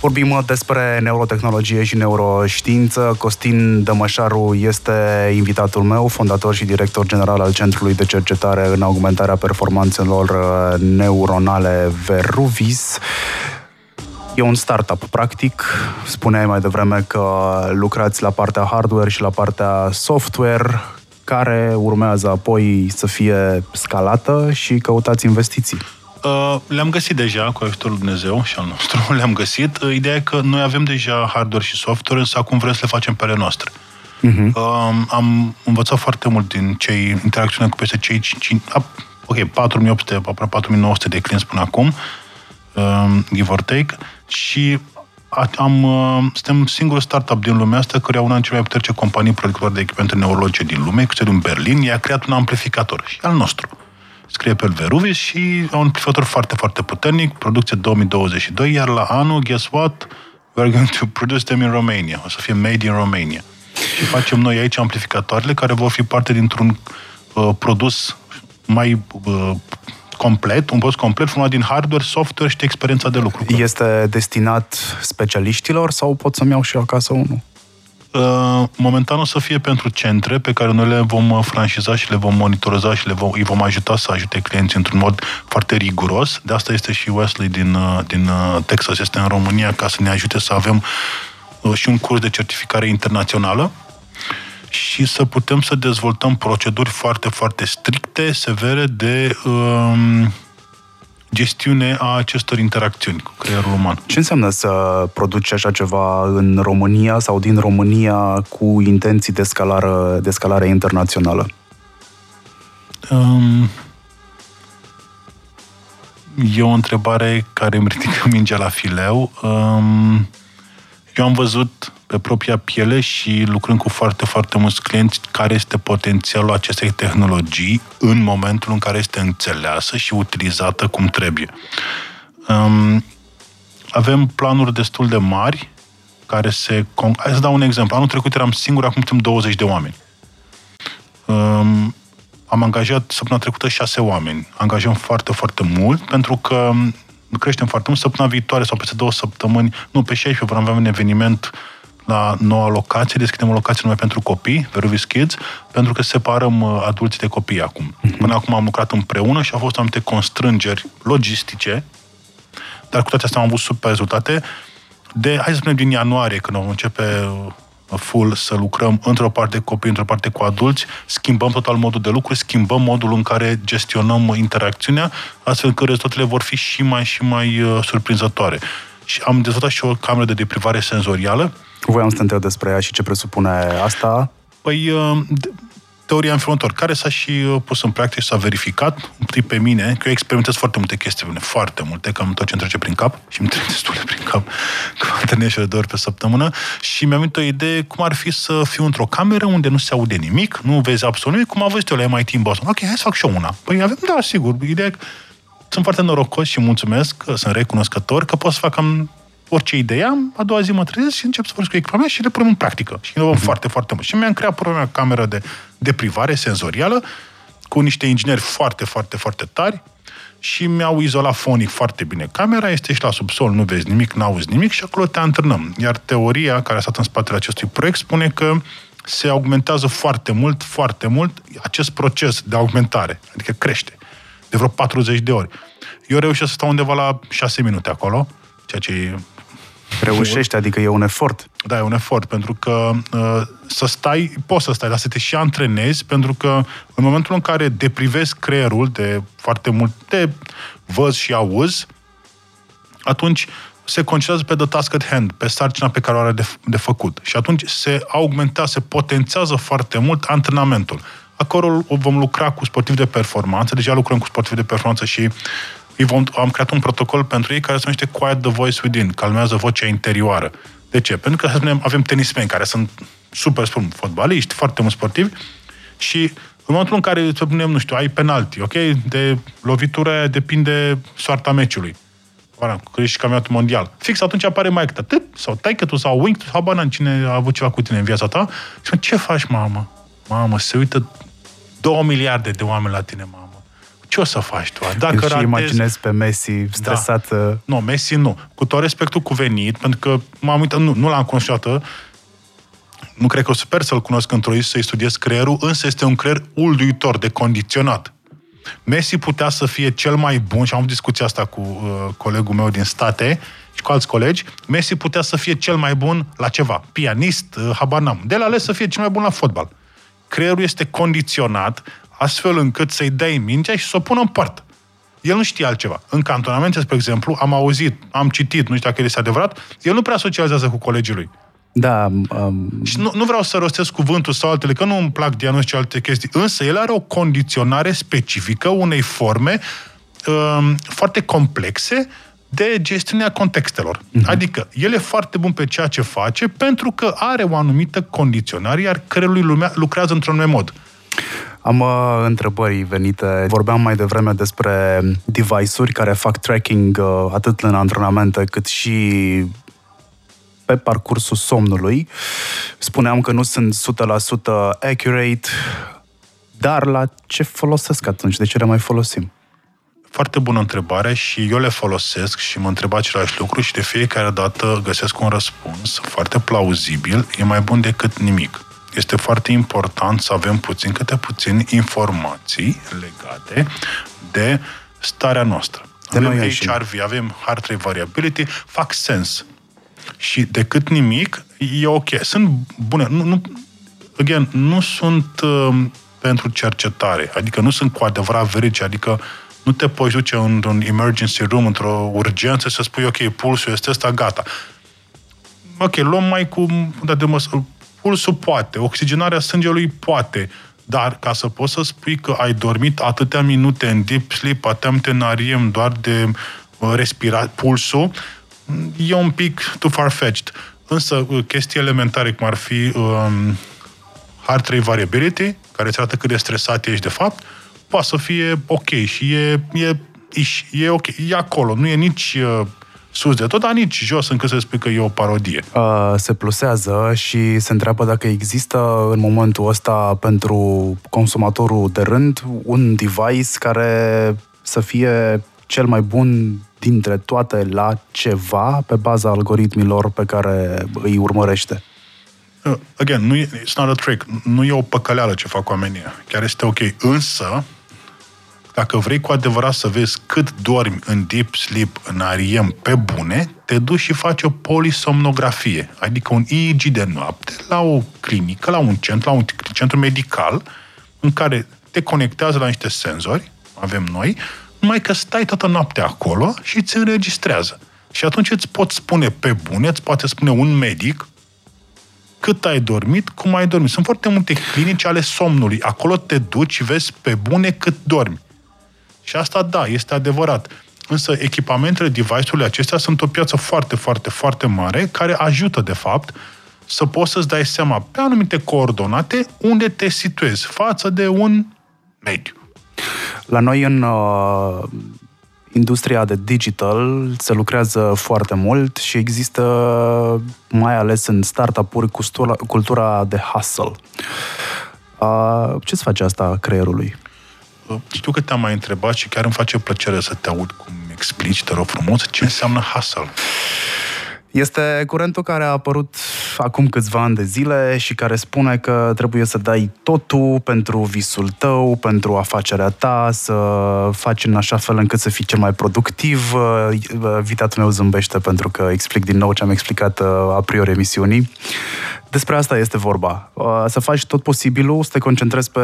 Vorbim despre neurotehnologie și neuroștiință. Costin Dămășaru este invitatul meu, fondator și director general al Centrului de Cercetare în augmentarea performanțelor uh, neuronale Veruvis. E un startup, practic. Spuneai mai devreme că lucrați la partea hardware și la partea software care urmează apoi să fie scalată și căutați investiții? Uh, le-am găsit deja cu ajutorul Dumnezeu și al nostru. (laughs) Le-am găsit. Uh, ideea e că noi avem deja hardware și software, însă acum vrem să le facem pe ale noastre. Uh-huh. Uh, am învățat foarte mult din cei interacțiune cu peste cei 5, ok, 4800, aproape 4900 de clienți până acum, uh, give or take, și am, uh, suntem singurul startup din lumea asta care una din cele mai puternice companii producătoare de echipamente neurologice din lume, cu în Berlin, i-a creat un amplificator și al nostru. Scrie pe el Veruvis și un amplificator foarte, foarte puternic, producție 2022, iar la anul, guess what? We're going to produce them in Romania. O să fie made in Romania. Și facem noi aici amplificatoarele care vor fi parte dintr-un uh, produs mai uh, complet, un post complet format din hardware, software și de experiența de lucru. Este destinat specialiștilor sau pot să-mi iau și acasă unul? Uh, momentan o să fie pentru centre pe care noi le vom uh, franșiza și le vom monitoriza și le vom, îi vom ajuta să ajute clienții într-un mod foarte riguros. De asta este și Wesley din, uh, din Texas, este în România, ca să ne ajute să avem și un curs de certificare internațională și să putem să dezvoltăm proceduri foarte, foarte stricte, severe de um, gestiune a acestor interacțiuni cu creierul uman. Ce înseamnă să produci așa ceva în România sau din România cu intenții de scalare, de scalare internațională? Um, e o întrebare care îmi ridică mingea la fileu. Um, eu am văzut pe propria piele și lucrând cu foarte, foarte mulți clienți care este potențialul acestei tehnologii în momentul în care este înțeleasă și utilizată cum trebuie. Um, avem planuri destul de mari care se... Hai să dau un exemplu. Anul trecut eram singur, acum suntem 20 de oameni. Um, am angajat săptămâna trecută șase oameni. Angajăm foarte, foarte mult pentru că creștem foarte mult. Săptămâna viitoare sau peste două săptămâni, nu, pe 16 vom avea un eveniment la noua locație, deschidem o locație numai pentru copii, Veruvis Kids, pentru că separăm uh, adulții de copii acum. Uh-huh. Până acum am lucrat împreună și au fost anumite constrângeri logistice, dar cu toate astea am avut super rezultate. De, hai să spunem, din ianuarie, când vom începe uh, full să lucrăm într-o parte cu copii, într-o parte cu adulți, schimbăm total modul de lucru, schimbăm modul în care gestionăm interacțiunea, astfel că rezultatele vor fi și mai și mai uh, surprinzătoare. Și am dezvoltat și o cameră de deprivare senzorială. Voiam să te întreb despre ea și ce presupune asta. Păi, uh, teoria în felul care s-a și uh, pus în practică, s-a verificat, întâi pe mine, că eu experimentez foarte multe chestii, bine, foarte multe, cam tot ce îmi trece prin cap și îmi trece (laughs) destul de prin cap, că mă întâlnesc de ori pe săptămână și mi-am venit o idee cum ar fi să fiu într-o cameră unde nu se aude nimic, nu vezi absolut nimic, cum am văzut eu la MIT în Boston. Ok, hai să fac și eu una. Păi avem, da, sigur, ideea sunt foarte norocos și mulțumesc, sunt recunoscător că pot să fac am orice idee am, a doua zi mă trezesc și încep să vorbesc cu echipa mea și le punem în practică. Și inovăm uh-huh. foarte, foarte mult. Și mi-am creat propria mea cameră de, de privare senzorială cu niște ingineri foarte, foarte, foarte tari și mi-au izolat fonic foarte bine camera, este și la subsol, nu vezi nimic, nu auzi nimic și acolo te antrenăm. Iar teoria care a stat în spatele acestui proiect spune că se augmentează foarte mult, foarte mult acest proces de augmentare, adică crește de vreo 40 de ori. Eu reușesc să stau undeva la 6 minute acolo, ceea ce e Reușești, adică e un efort. Da, e un efort, pentru că uh, să stai, poți să stai, dar să te și antrenezi, pentru că în momentul în care deprivezi creierul de foarte multe văz și auz, atunci se concentrează pe the task at hand, pe sarcina pe care o are de, de făcut. Și atunci se augmentează, se potențează foarte mult antrenamentul. Acolo vom lucra cu sportivi de performanță, deja lucrăm cu sportivi de performanță și îi vom, am creat un protocol pentru ei care se numește Quiet the Voice Within, calmează vocea interioară. De ce? Pentru că, să spunem, avem tenismeni care sunt super, spun, fotbaliști, foarte mulți sportivi și în momentul în care, să spunem, nu știu, ai penalti, ok? De lovitură depinde soarta meciului. Voilà, că ești campionatul mondial. Fix atunci apare mai câte sau tai tu sau wing sau banan, cine a avut ceva cu tine în viața ta. Și spune, ce faci, mamă? Mamă, se uită două miliarde de oameni la tine, mamă ce o să faci tu? Dacă și ratezi... imaginezi pe Messi stresat... Da. Nu, Messi nu. Cu tot respectul cuvenit, pentru că m-am uitat, nu, nu l-am cunoscut nu cred că o sper să-l cunosc într-o zi, să-i studiez creierul, însă este un creier uluitor, de condiționat. Messi putea să fie cel mai bun, și am avut discuția asta cu uh, colegul meu din state și cu alți colegi, Messi putea să fie cel mai bun la ceva, pianist, uh, habar n-am. De la ales să fie cel mai bun la fotbal. Creierul este condiționat astfel încât să-i dai mingea și să o pună în poartă. El nu știe altceva. În cantonamente, spre exemplu, am auzit, am citit, nu știu dacă este adevărat, el nu prea socializează cu colegii lui. Da. Um... Și nu, nu vreau să rostesc cuvântul sau altele, că nu îmi plac diagnostice și alte chestii, însă el are o condiționare specifică unei forme um, foarte complexe de gestiunea contextelor. Uh-huh. Adică, el e foarte bun pe ceea ce face pentru că are o anumită condiționare, iar creierul lui lucrează într-un anumit mod. Am uh, întrebări venite. Vorbeam mai devreme despre device-uri care fac tracking uh, atât în antrenamente cât și pe parcursul somnului. Spuneam că nu sunt 100% accurate, dar la ce folosesc atunci? De ce le mai folosim? Foarte bună întrebare și eu le folosesc și mă întreb același lucru și de fiecare dată găsesc un răspuns foarte plauzibil, e mai bun decât nimic este foarte important să avem puțin câte puțin informații legate de starea noastră. De avem HRV, avem Heart Rate Variability, fac sens. Și decât nimic, e ok. Sunt bune. Nu, nu, again, nu sunt uh, pentru cercetare, adică nu sunt cu adevărat verici, adică nu te poți duce într-un emergency room, într-o urgență să spui, ok, pulsul este ăsta, gata. Ok, luăm mai cu da, de măs- pulsul poate, oxigenarea sângelui poate, dar ca să poți să spui că ai dormit atâtea minute în deep sleep, atem tenariem doar de uh, respirat pulsul, e un pic too far-fetched. Însă uh, chestii elementare, cum ar fi um, heart rate variability, care îți arată cât de stresat ești de fapt, poate să fie ok și e, e, e, e ok, e acolo, nu e nici uh, sus de tot, dar nici jos încât să spui că e o parodie. Uh, se plusează și se întreabă dacă există în momentul ăsta pentru consumatorul de rând un device care să fie cel mai bun dintre toate la ceva pe baza algoritmilor pe care îi urmărește. Uh, again, nu e, it's not a trick. Nu e o păcăleală ce fac oamenii. Chiar este ok. Însă, Dacă vrei cu adevărat să vezi cât dormi în deep sleep, în REM pe bune, te duci și faci o polisomnografie, adică un EEG de noapte la o clinică, la un centru, la un centru medical, în care te conectează la niște senzori, avem noi, numai că stai toată noaptea acolo și îți înregistrează. Și atunci îți pot spune pe bune, îți poate spune un medic cât ai dormit, cum ai dormit. Sunt foarte multe clinici ale somnului. Acolo te duci și vezi pe bune cât dormi. Și asta, da, este adevărat. Însă echipamentele, device-urile acestea sunt o piață foarte, foarte, foarte mare care ajută, de fapt, să poți să-ți dai seama pe anumite coordonate unde te situezi față de un mediu. La noi în uh, industria de digital se lucrează foarte mult și există, mai ales în startup-uri, cultura, cultura de hustle. Uh, ce-ți face asta creierului? Știu că te-am mai întrebat și chiar îmi face plăcere să te aud cum explici, te rog frumos, ce înseamnă hustle. Este curentul care a apărut acum câțiva ani de zile și care spune că trebuie să dai totul pentru visul tău, pentru afacerea ta, să faci în așa fel încât să fii cel mai productiv. Vitatul meu zâmbește pentru că explic din nou ce am explicat uh, a priori emisiunii. Despre asta este vorba. Uh, să faci tot posibilul, să te concentrezi pe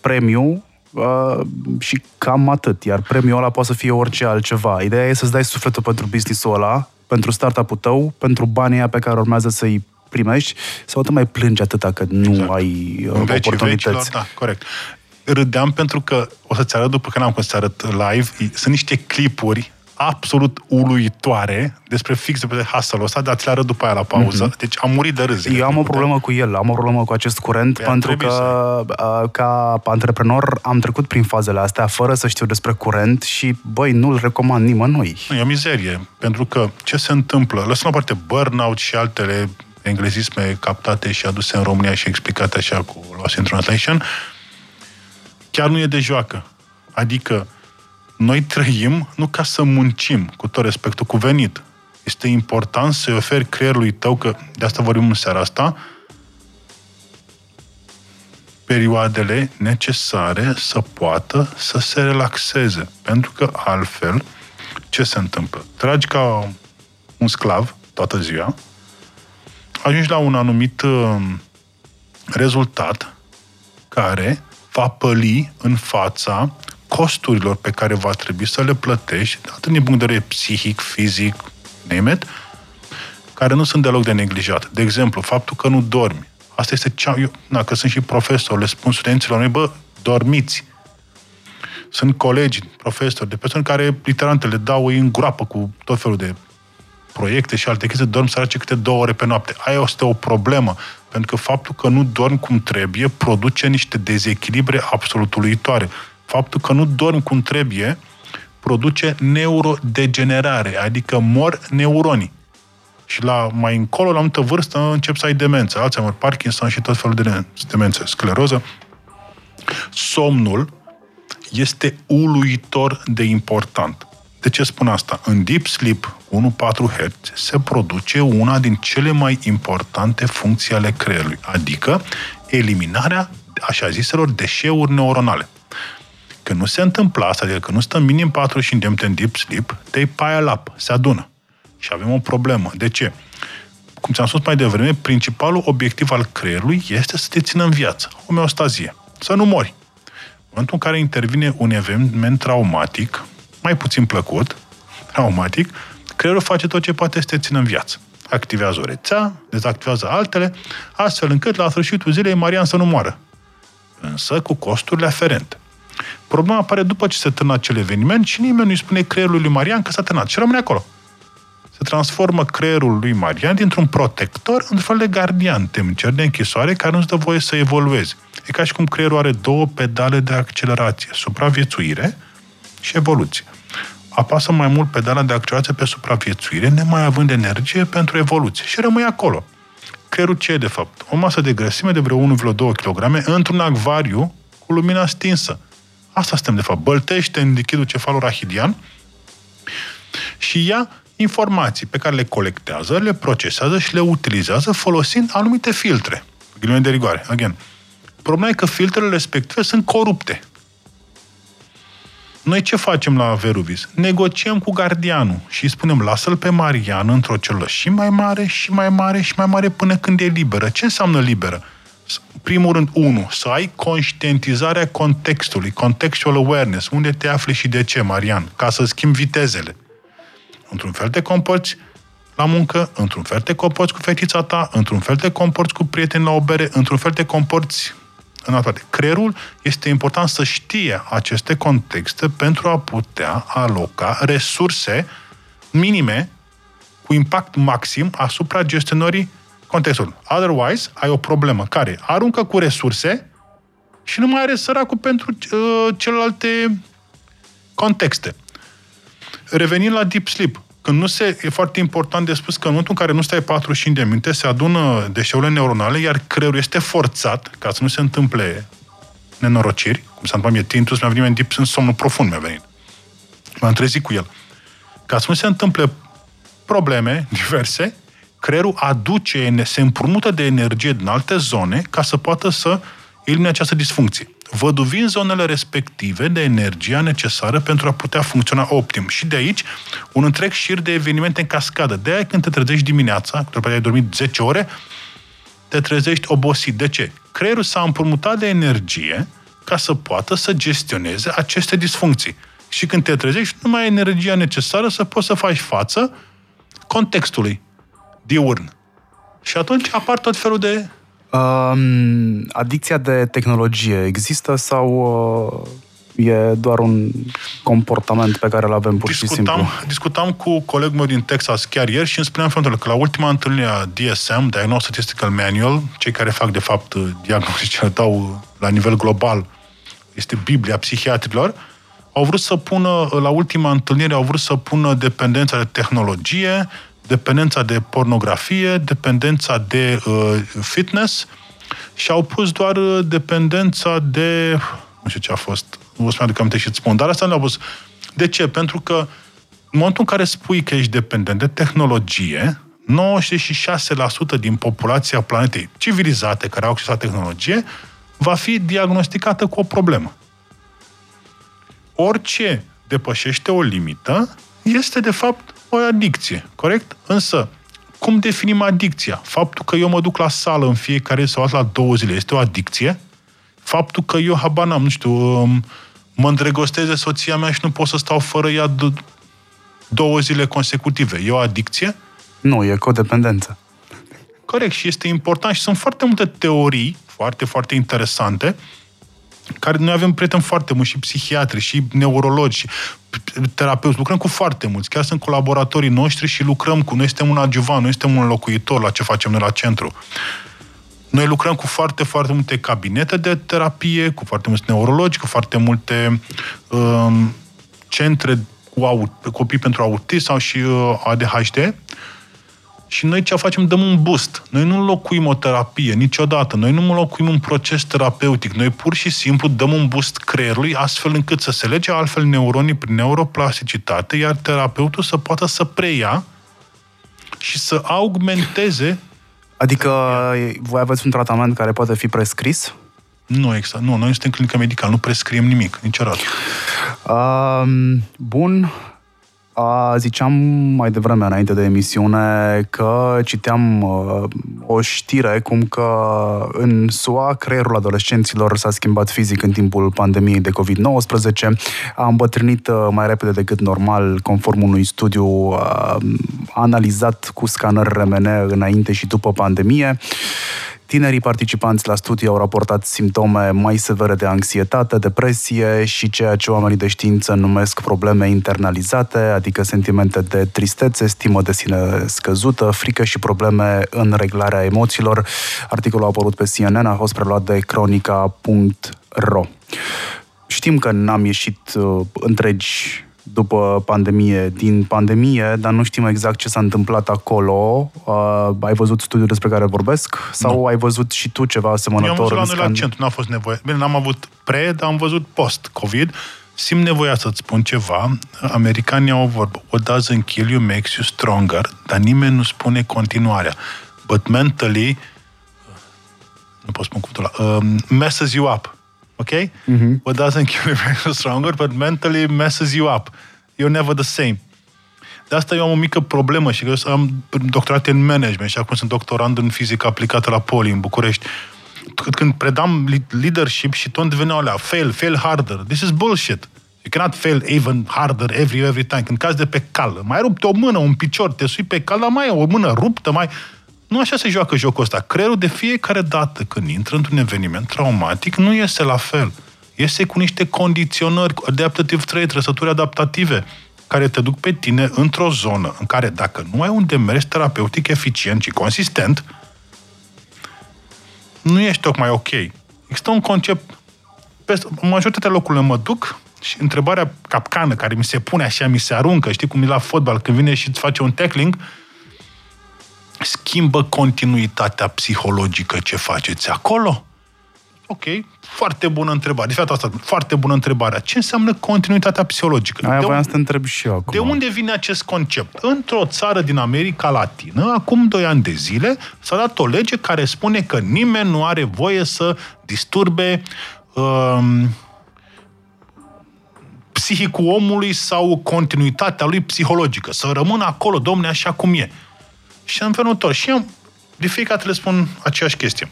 premiu, Uh, și cam atât. Iar premiul ăla poate să fie orice altceva. Ideea e să-ți dai sufletul pentru business-ul ăla, pentru startup-ul tău, pentru banii pe care urmează să-i primești, sau te mai plângi atâta că nu exact. ai uh, oportunități. Vecilor, da, corect. Râdeam pentru că, o să-ți arăt după când am să arăt live, sunt niște clipuri absolut uluitoare despre fix de pe hustle ăsta, dar ți le arăt după aia la pauză. Mm-hmm. Deci am murit de râs. Eu am o problemă cu el, am o problemă cu acest curent, păi pentru că să... ca antreprenor am trecut prin fazele astea fără să știu despre curent și, băi, nu-l recomand nimănui. Nu, e o mizerie, pentru că ce se întâmplă? Lăsăm la parte burnout și altele englezisme captate și aduse în România și explicate așa cu lost in translation, chiar nu e de joacă. Adică noi trăim nu ca să muncim, cu tot respectul cuvenit. Este important să-i oferi creierului tău, că de asta vorbim în seara asta, perioadele necesare să poată să se relaxeze. Pentru că altfel, ce se întâmplă? Tragi ca un sclav toată ziua, ajungi la un anumit uh, rezultat care va păli în fața costurilor pe care va trebui să le plătești, atât din punct de vedere psihic, fizic, name it, care nu sunt deloc de neglijat. De exemplu, faptul că nu dormi. Asta este cea... Eu, dacă sunt și profesor, le spun studenților mei, bă, dormiți. Sunt colegi, profesori, de persoane care literalmente le dau în groapă cu tot felul de proiecte și alte chestii, dorm sărace câte două ore pe noapte. Aia este o problemă, pentru că faptul că nu dormi cum trebuie produce niște dezechilibre absolut uluitoare faptul că nu dormi cum trebuie produce neurodegenerare, adică mor neuronii. Și la mai încolo, la multă vârstă, încep să ai demență, Alzheimer, Parkinson și tot felul de demențe, scleroză. Somnul este uluitor de important. De ce spun asta? În Deep Sleep 1.4 Hz se produce una din cele mai importante funcții ale creierului, adică eliminarea așa ziselor deșeuri neuronale. Când nu se întâmplă asta, adică când nu stăm minim 4 și îndemn în deep sleep, te pile up, se adună. Și avem o problemă. De ce? Cum ți-am spus mai devreme, principalul obiectiv al creierului este să te țină în viață. Homeostazie. Să nu mori. În momentul în care intervine un eveniment traumatic, mai puțin plăcut, traumatic, creierul face tot ce poate să te țină în viață. Activează o rețea, dezactivează altele, astfel încât la sfârșitul zilei Marian să nu moară. Însă cu costurile aferente. Problema apare după ce se târnă acel eveniment și nimeni nu-i spune creierul lui Marian că s-a târnat și rămâne acolo. Se transformă creierul lui Marian dintr-un protector într-un fel de gardian, temnicer de închisoare care nu-ți dă voie să evoluezi. E ca și cum creierul are două pedale de accelerație, supraviețuire și evoluție. Apasă mai mult pedala de accelerație pe supraviețuire, nemai având energie pentru evoluție și rămâi acolo. Creierul ce e, de fapt? O masă de grăsime de vreo 1,2 kg într-un acvariu cu lumina stinsă. Asta suntem, de fapt. Băltește în lichidul cefalorahidian și ia informații pe care le colectează, le procesează și le utilizează folosind anumite filtre. Ghilimele de rigoare. Again. Problema e că filtrele respective sunt corupte. Noi ce facem la Veruvis? Negociem cu gardianul și îi spunem, lasă-l pe Marian într-o celulă și mai mare, și mai mare, și mai mare până când e liberă. Ce înseamnă liberă? Primul rând, unu, să ai conștientizarea contextului, contextual awareness, unde te afli și de ce, Marian, ca să schimbi vitezele. Într-un fel te comporți la muncă, într-un fel te comporți cu fetița ta, într-un fel te comporți cu prieteni la o bere, într-un fel te comporți în toate. Creierul este important să știe aceste contexte pentru a putea aloca resurse minime cu impact maxim asupra gestionării contextului. Otherwise, ai o problemă care aruncă cu resurse și nu mai are săracul pentru uh, celelalte contexte. Revenind la deep sleep, când nu se, e foarte important de spus că în momentul în care nu stai 45 de minute, se adună deșeurile neuronale, iar creierul este forțat, ca să nu se întâmple nenorociri, cum s-a întâmplat mie tintus, mi-a venit în somnul profund, mi-a venit. M-am trezit cu el. Ca să nu se întâmple probleme diverse, creierul aduce, se împrumută de energie din alte zone ca să poată să elimine această disfuncție văduvind zonele respective de energia necesară pentru a putea funcționa optim. Și de aici, un întreg șir de evenimente în cascadă. De aia când te trezești dimineața, după ai dormit 10 ore, te trezești obosit. De ce? Creierul s-a împrumutat de energie ca să poată să gestioneze aceste disfuncții. Și când te trezești, nu mai ai energia necesară să poți să faci față contextului diurn. Și atunci apar tot felul de Um, adicția de tehnologie există sau uh, e doar un comportament pe care îl avem pur discutam, și simplu? Discutam cu colegul meu din Texas chiar ieri și îmi spuneam faptul că la ultima întâlnire a DSM, Diagnostic Statistical Manual, cei care fac de fapt diagnosticele dau la nivel global, este Biblia psihiatrilor, au vrut să pună, la ultima întâlnire, au vrut să pună dependența de tehnologie, dependența de pornografie, dependența de uh, fitness și au pus doar uh, dependența de... Nu știu ce a fost, nu o să-mi aduc aminte și îți spun, dar asta le-au pus. De ce? Pentru că în momentul în care spui că ești dependent de tehnologie, 96% din populația planetei civilizate care au acces la tehnologie va fi diagnosticată cu o problemă. Orice depășește o limită este, de fapt, o adicție, corect? Însă, cum definim adicția? Faptul că eu mă duc la sală în fiecare sau la două zile este o adicție? Faptul că eu, habar n-am, nu știu, um, mă îndrăgostez de soția mea și nu pot să stau fără ea două zile consecutive. E o adicție? Nu, e codependență. Corect, și este important și sunt foarte multe teorii foarte, foarte interesante care noi avem prieteni foarte mulți, și psihiatri, și neurologi, și terapeuți, lucrăm cu foarte mulți, chiar sunt colaboratorii noștri și lucrăm cu, noi suntem un adjuvant, noi suntem un locuitor la ce facem noi la centru. Noi lucrăm cu foarte, foarte multe cabinete de terapie, cu foarte mulți neurologi, cu foarte multe um, centre cu aut- copii pentru autism sau și uh, ADHD și noi ce facem? Dăm un boost. Noi nu înlocuim o terapie niciodată. Noi nu înlocuim un proces terapeutic. Noi pur și simplu dăm un boost creierului astfel încât să se lege altfel neuronii prin neuroplasticitate, iar terapeutul să poată să preia și să augmenteze Adică voi aveți un tratament care poate fi prescris? Nu, exact. Nu, noi suntem clinică medicală, nu prescriem nimic, niciodată. Um, bun. A, ziceam mai devreme, înainte de emisiune, că citeam uh, o știre cum că în SUA creierul adolescenților s-a schimbat fizic în timpul pandemiei de COVID-19, a îmbătrânit uh, mai repede decât normal, conform unui studiu uh, analizat cu scanări RMN înainte și după pandemie. Tinerii participanți la studiu au raportat simptome mai severe de anxietate, depresie și ceea ce oamenii de știință numesc probleme internalizate, adică sentimente de tristețe, stimă de sine scăzută, frică și probleme în reglarea emoțiilor. Articolul a apărut pe CNN, a fost preluat de cronica.ro. Știm că n-am ieșit uh, întregi după pandemie, din pandemie, dar nu știm exact ce s-a întâmplat acolo. Uh, ai văzut studiul despre care vorbesc? Sau nu. ai văzut și tu ceva asemănător? Eu am văzut la noi la centru, n-a fost nevoie. Bine, n-am avut pre, dar am văzut post-COVID. Simt nevoia să-ți spun ceva. Americanii au o vorbă. What doesn't kill you makes you stronger, dar nimeni nu spune continuarea. But mentally, nu pot spun cuvântul ăla, uh, messes you up. Ok? Mm-hmm. What doesn't kill you makes you stronger, but mentally messes you up. You're never the same. De asta eu am o mică problemă și eu am doctorat în management și acum sunt doctorand în fizică aplicată la Poli în București. Când predam leadership și tot veneau alea, fail, fail harder. This is bullshit. You cannot fail even harder every, every time. Când cazi de pe cal, mai rupte o mână, un picior, te sui pe cal, dar mai e o mână ruptă, mai... Nu așa se joacă jocul ăsta. Creierul de fiecare dată când intră într-un eveniment traumatic nu iese la fel. Iese cu niște condiționări, adaptative trait, trăsături adaptative care te duc pe tine într-o zonă în care dacă nu ai un demers terapeutic eficient și consistent, nu ești tocmai ok. Există un concept, pe majoritatea locurile mă duc și întrebarea capcană care mi se pune așa, mi se aruncă, știi cum e la fotbal, când vine și îți face un tackling, schimbă continuitatea psihologică ce faceți acolo? Ok, foarte bună întrebare. De fapt, asta, foarte bună întrebare. Ce înseamnă continuitatea psihologică? Aia de voiam să te întreb și eu acum. De unde vine acest concept? Într-o țară din America Latină, acum 2 ani de zile, s-a dat o lege care spune că nimeni nu are voie să disturbe um, psihicul omului sau continuitatea lui psihologică. Să rămână acolo, domne, așa cum e. Și în felul următor. Și eu de fiecare dată le spun aceeași chestie.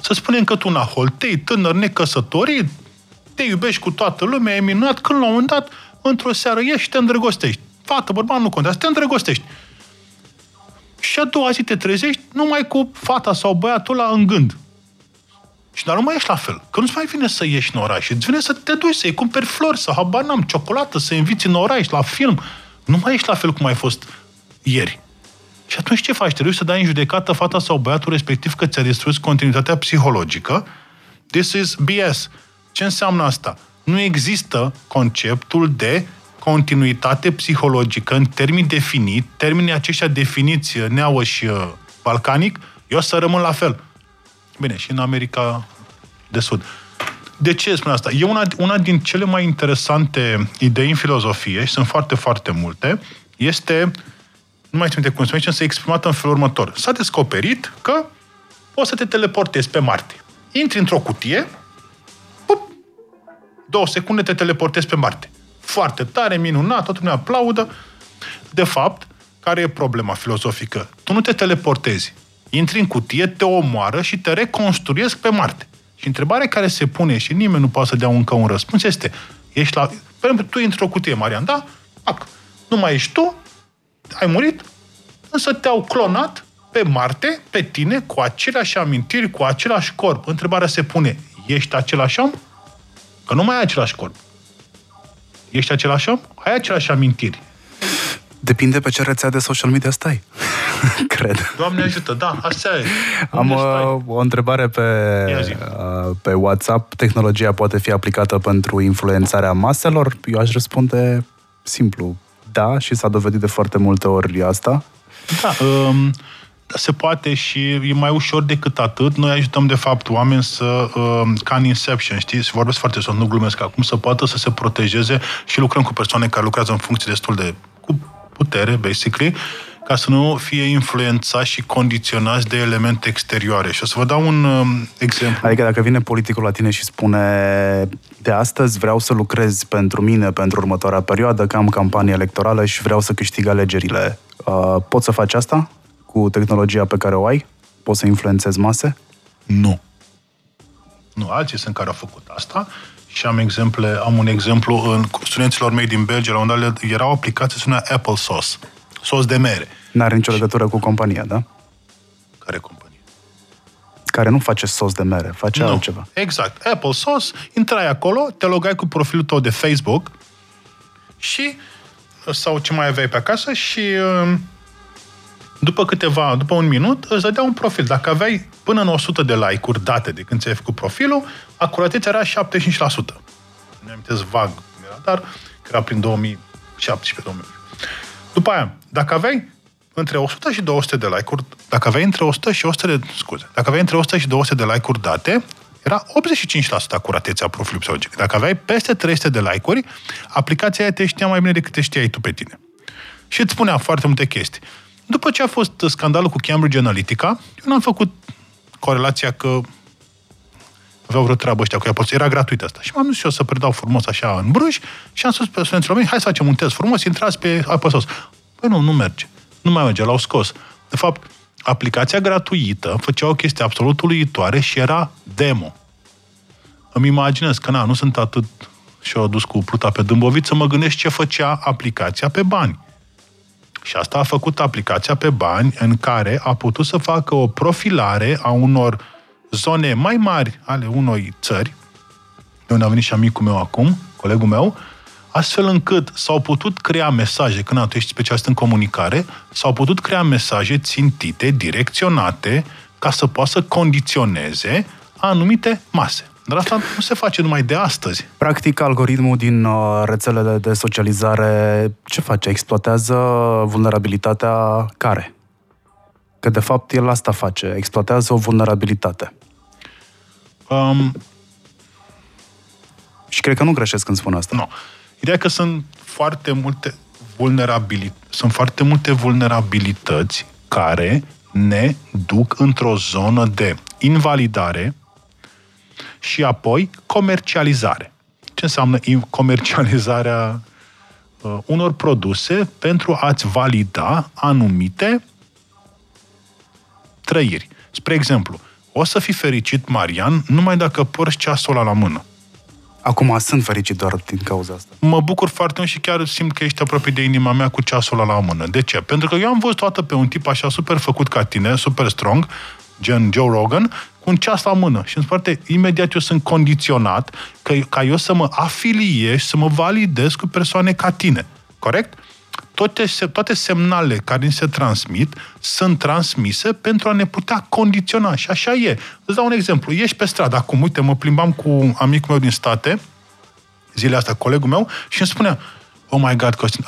Să spunem că tu, Nahol, te tânăr, necăsătorit, te iubești cu toată lumea, e minunat, când la un moment dat, într-o seară ieși și te îndrăgostești. Fată, bărbat, nu contează, te îndrăgostești. Și a doua zi te trezești numai cu fata sau băiatul ăla în gând. Și dar nu mai ești la fel. Că nu-ți mai vine să ieși în oraș. Îți vine să te duci, să-i cumperi flori, să habar n-am, ciocolată, să inviți în oraș, la film. Nu mai ești la fel cum ai fost ieri. Și atunci ce faci? Te duci să dai în judecată fata sau băiatul respectiv că ți-a distrus continuitatea psihologică? This is BS. Ce înseamnă asta? Nu există conceptul de continuitate psihologică în termeni definit, termenii aceștia definiți neauă și uh, balcanic, eu să rămân la fel. Bine, și în America de Sud. De ce spun asta? E una, una din cele mai interesante idei în filozofie, și sunt foarte, foarte multe, este, nu mai țin cum se numește, însă exprimată în felul următor. S-a descoperit că poți să te teleportezi pe Marte. Intri într-o cutie, pup, două secunde te teleportezi pe Marte. Foarte tare, minunat, totul ne aplaudă. De fapt, care e problema filozofică? Tu nu te teleportezi intri în cutie, te omoară și te reconstruiesc pe Marte. Și întrebarea care se pune și nimeni nu poate să dea încă un răspuns este, ești la... Pe exemplu, tu intri o cutie, Marian, da? Pac. Nu mai ești tu, ai murit, însă te-au clonat pe Marte, pe tine, cu aceleași amintiri, cu același corp. Întrebarea se pune, ești același om? Că nu mai ai același corp. Ești același om? Ai aceleași amintiri. Depinde pe ce rețea de social media stai. (laughs) Cred. Doamne ajută, da, așa e. Am uh, o întrebare pe, uh, pe WhatsApp. Tehnologia poate fi aplicată pentru influențarea maselor? Eu aș răspunde simplu. Da, și s-a dovedit de foarte multe ori asta. Da, um, se poate și e mai ușor decât atât. Noi ajutăm, de fapt, oameni să, uh, ca în Inception, știi, să vorbesc foarte să nu glumesc acum, să poată să se protejeze și lucrăm cu persoane care lucrează în funcții destul de cu putere, basically, ca să nu fie influențați și condiționați de elemente exterioare. Și o să vă dau un um, exemplu. Adică dacă vine politicul la tine și spune de astăzi vreau să lucrez pentru mine pentru următoarea perioadă, că am campanie electorală și vreau să câștig alegerile, uh, poți să faci asta cu tehnologia pe care o ai? Poți să influențezi mase? Nu. Nu, alții sunt care au făcut asta și am exemple, am un exemplu în studenților mei din Belgia, la unde era o aplicație se numea Apple Sauce, sos de mere. N-are nicio legătură cu compania, da? Care companie? Care nu face sos de mere, face nu. altceva. Exact. Apple Sauce, intrai acolo, te logai cu profilul tău de Facebook și sau ce mai aveai pe acasă și um, după câteva, după un minut, îți dădea un profil. Dacă aveai până în 100 de like-uri date de când ți-ai făcut profilul, acuratețea era 75%. Nu amintesc vag dar era prin 2017 2000 După aia, dacă aveai între 100 și 200 de like-uri, dacă aveai între 100 și 100 de, scuze, dacă aveai între 100 și 200 de like-uri date, era 85% acuratețea profilului psihologic. Dacă aveai peste 300 de like-uri, aplicația aia te știa mai bine decât te știai tu pe tine. Și îți spunea foarte multe chestii. După ce a fost scandalul cu Cambridge Analytica, eu n-am făcut corelația că aveau vreo treabă ăștia cu ea, era gratuit asta. Și m-am dus și eu să predau frumos așa în bruș și am spus pe studenților mei, hai să facem un test frumos, intrați pe apăsos. Păi nu, nu merge. Nu mai merge, l-au scos. De fapt, aplicația gratuită făcea o chestie absolut uluitoare și era demo. Îmi imaginez că na, nu sunt atât și au dus cu pluta pe Dâmboviță, să mă gândesc ce făcea aplicația pe bani. Și asta a făcut aplicația pe bani în care a putut să facă o profilare a unor zone mai mari ale unei țări, de unde a venit și amicul meu acum, colegul meu, astfel încât s-au putut crea mesaje, când tu ești specialist în comunicare, s-au putut crea mesaje țintite, direcționate, ca să poată să condiționeze anumite mase. Dar asta nu se face numai de astăzi. Practic, algoritmul din uh, rețelele de socializare ce face? Exploatează vulnerabilitatea care? Că, de fapt, el asta face. Exploatează o vulnerabilitate. Um, și cred că nu greșesc când spun asta. Nu. Ideea că sunt foarte multe vulnerabilități, sunt foarte multe vulnerabilități care ne duc într-o zonă de invalidare și apoi comercializare. Ce înseamnă comercializarea uh, unor produse pentru a-ți valida anumite trăiri. Spre exemplu, o să fii fericit, Marian, numai dacă porți ceasul ăla la mână. Acum sunt fericit doar din cauza asta. Mă bucur foarte mult și chiar simt că ești aproape de inima mea cu ceasul ăla la mână. De ce? Pentru că eu am văzut toată pe un tip așa super făcut ca tine, super strong, gen Joe Rogan, cu un ceas la mână. Și în spate, imediat eu sunt condiționat că, ca eu să mă afiliez, să mă validez cu persoane ca tine. Corect? Toate, toate semnalele care ni se transmit sunt transmise pentru a ne putea condiționa. Și așa e. Îți dau un exemplu. Ești pe stradă acum, uite, mă plimbam cu amicul meu din state, zilele astea, colegul meu, și îmi spunea, oh my God, Costin,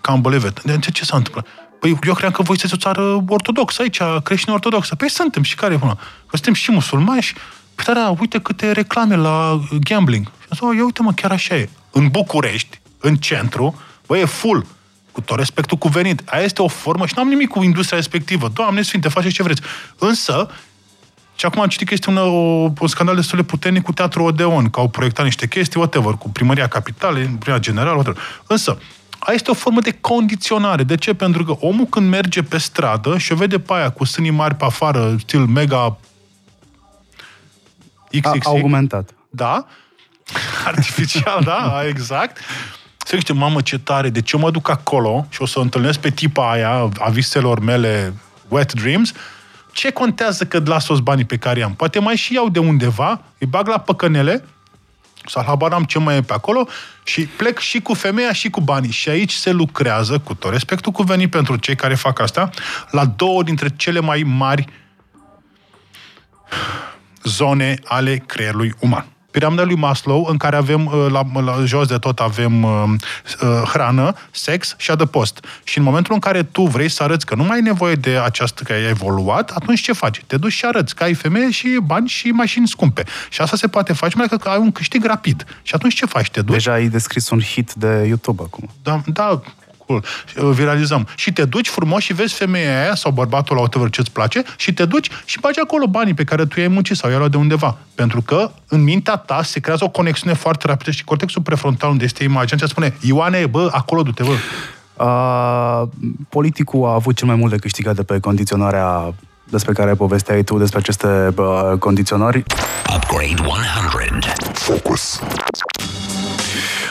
can't believe it. De ce s-a întâmplat? Păi eu cream că voi sunteți o țară ortodoxă aici, creștină ortodoxă. Păi suntem și care e până? Că suntem și musulmani și... Păi da, uite câte reclame la gambling. Și am zis, oh, ia uite mă, chiar așa e. În București, în centru, băi, e full cu tot respectul cuvenit. Aia este o formă și nu am nimic cu industria respectivă. Doamne Sfinte, faceți ce vreți. Însă, și acum am citit că este un, o, un scandal destul de puternic cu Teatru Odeon, că au proiectat niște chestii, whatever, cu primăria capitală, primăria generală, whatever. Însă, aia este o formă de condiționare. De ce? Pentru că omul când merge pe stradă și o vede pe aia cu sânii mari pe afară, stil mega XXX. A, augmentat. Da. (laughs) Artificial, da, exact se zice, mamă, ce tare, de ce mă duc acolo și o să întâlnesc pe tipa aia a viselor mele wet dreams, ce contează că las toți banii pe care am? Poate mai și iau de undeva, îi bag la păcănele, sau habar am ce mai e pe acolo și plec și cu femeia și cu banii. Și aici se lucrează, cu tot respectul cuvenit pentru cei care fac asta, la două dintre cele mai mari zone ale creierului uman piramida lui Maslow, în care avem, uh, la, la jos de tot avem uh, uh, hrană, sex și adăpost. Și în momentul în care tu vrei să arăți că nu mai ai nevoie de această, că ai evoluat, atunci ce faci? Te duci și arăți că ai femeie și bani și mașini scumpe. Și asta se poate face mai că ai un câștig rapid. Și atunci ce faci? Te duci? Deja ai descris un hit de YouTube acum. Da, da cool. Viralizăm. Și te duci frumos și vezi femeia aia sau bărbatul la whatever ce-ți place și te duci și bagi acolo banii pe care tu i-ai muncit sau i-ai luat de undeva. Pentru că în mintea ta se creează o conexiune foarte rapidă și cortexul prefrontal unde este imaginea ce spune Ioane, bă, acolo du-te, bă. Uh, politicul a avut cel mai mult de câștigat de pe condiționarea despre care povesteai tu, despre aceste uh, condiționări. Upgrade 100. Focus.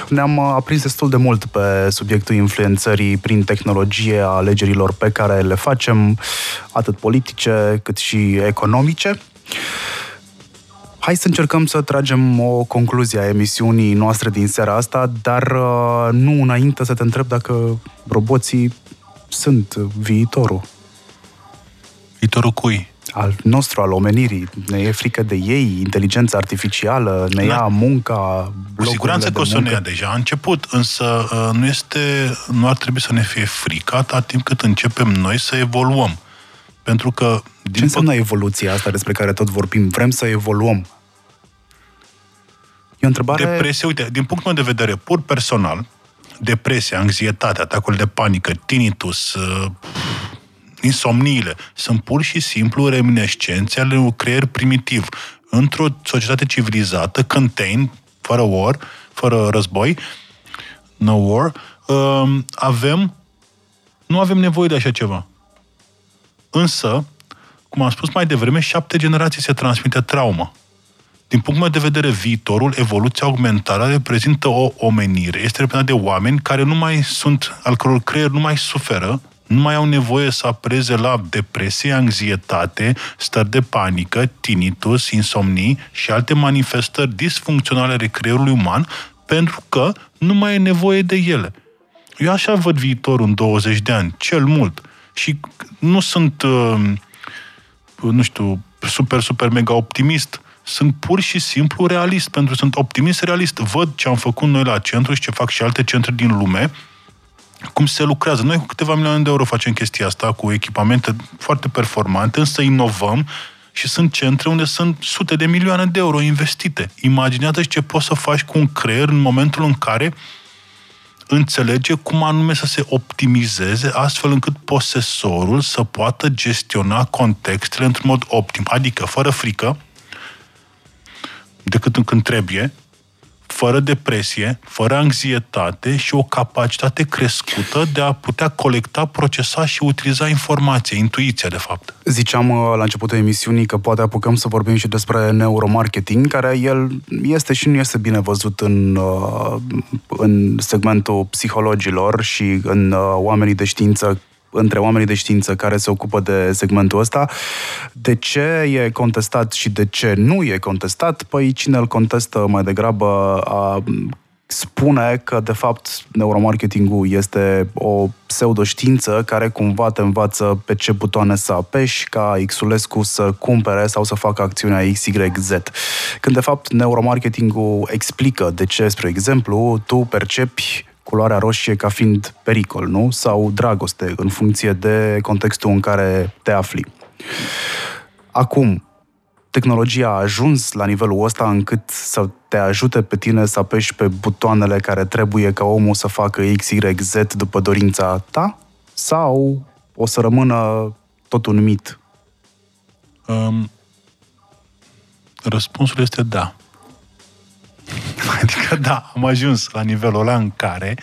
Ne-am uh, aprins destul de mult pe subiectul influențării prin tehnologie a alegerilor pe care le facem, atât politice cât și economice. Hai să încercăm să tragem o concluzie a emisiunii noastre din seara asta, dar uh, nu înainte să te întreb dacă roboții sunt viitorul. Viitorul cui? Al nostru, al omenirii. Ne e frică de ei, inteligența artificială, ne ia munca, Cu siguranță că o să ne ia deja. A început, însă uh, nu, este, nu ar trebui să ne fie frică atât timp cât începem noi să evoluăm. Pentru că... Din Ce înseamnă evoluția asta despre care tot vorbim? Vrem să evoluăm. E o întrebare... Depresie, uite, din punctul meu de vedere pur personal, depresia, anxietate, atacul de panică, tinnitus, uh, insomniile sunt pur și simplu reminescențe ale unui creier primitiv. într-o societate civilizată, contained, fără war, fără război, no war, um, avem, nu avem nevoie de așa ceva. Însă, cum am spus mai devreme, șapte generații se transmite trauma. Din punctul meu de vedere, viitorul, evoluția, augmentarea reprezintă o omenire. Este reprezentat de oameni care nu mai sunt, al căror creier nu mai suferă, nu mai au nevoie să apreze la depresie, anxietate, stări de panică, tinnitus, insomnii și alte manifestări disfuncționale ale creierului uman, pentru că nu mai e nevoie de ele. Eu așa văd viitorul în 20 de ani, cel mult. Și nu sunt, uh, nu știu, super, super mega optimist, sunt pur și simplu realist, pentru că sunt optimist realist. Văd ce am făcut noi la centru și ce fac și alte centre din lume, cum se lucrează. Noi cu câteva milioane de euro facem chestia asta, cu echipamente foarte performante, însă inovăm și sunt centre unde sunt sute de milioane de euro investite. Imaginează ce poți să faci cu un creier în momentul în care înțelege cum anume să se optimizeze astfel încât posesorul să poată gestiona contextele într-un mod optim, adică fără frică, decât când trebuie, fără depresie, fără anxietate și o capacitate crescută de a putea colecta, procesa și utiliza informația, intuiția, de fapt. Ziceam uh, la începutul emisiunii că poate apucăm să vorbim și despre neuromarketing, care el este și nu este bine văzut în, uh, în segmentul psihologilor și în uh, oamenii de știință între oamenii de știință care se ocupă de segmentul ăsta. De ce e contestat și de ce nu e contestat? Păi cine îl contestă mai degrabă a spune că, de fapt, neuromarketingul este o pseudoștiință care cumva te învață pe ce butoane să apeși ca Xulescu să cumpere sau să facă acțiunea XYZ. Când, de fapt, neuromarketingul explică de ce, spre exemplu, tu percepi culoarea roșie ca fiind pericol, nu? Sau dragoste, în funcție de contextul în care te afli. Acum, tehnologia a ajuns la nivelul ăsta încât să te ajute pe tine să apeși pe butoanele care trebuie ca omul să facă X, Y, Z după dorința ta? Sau o să rămână tot un mit? Um, răspunsul este da. (laughs) Adică, da, am ajuns la nivelul ăla în care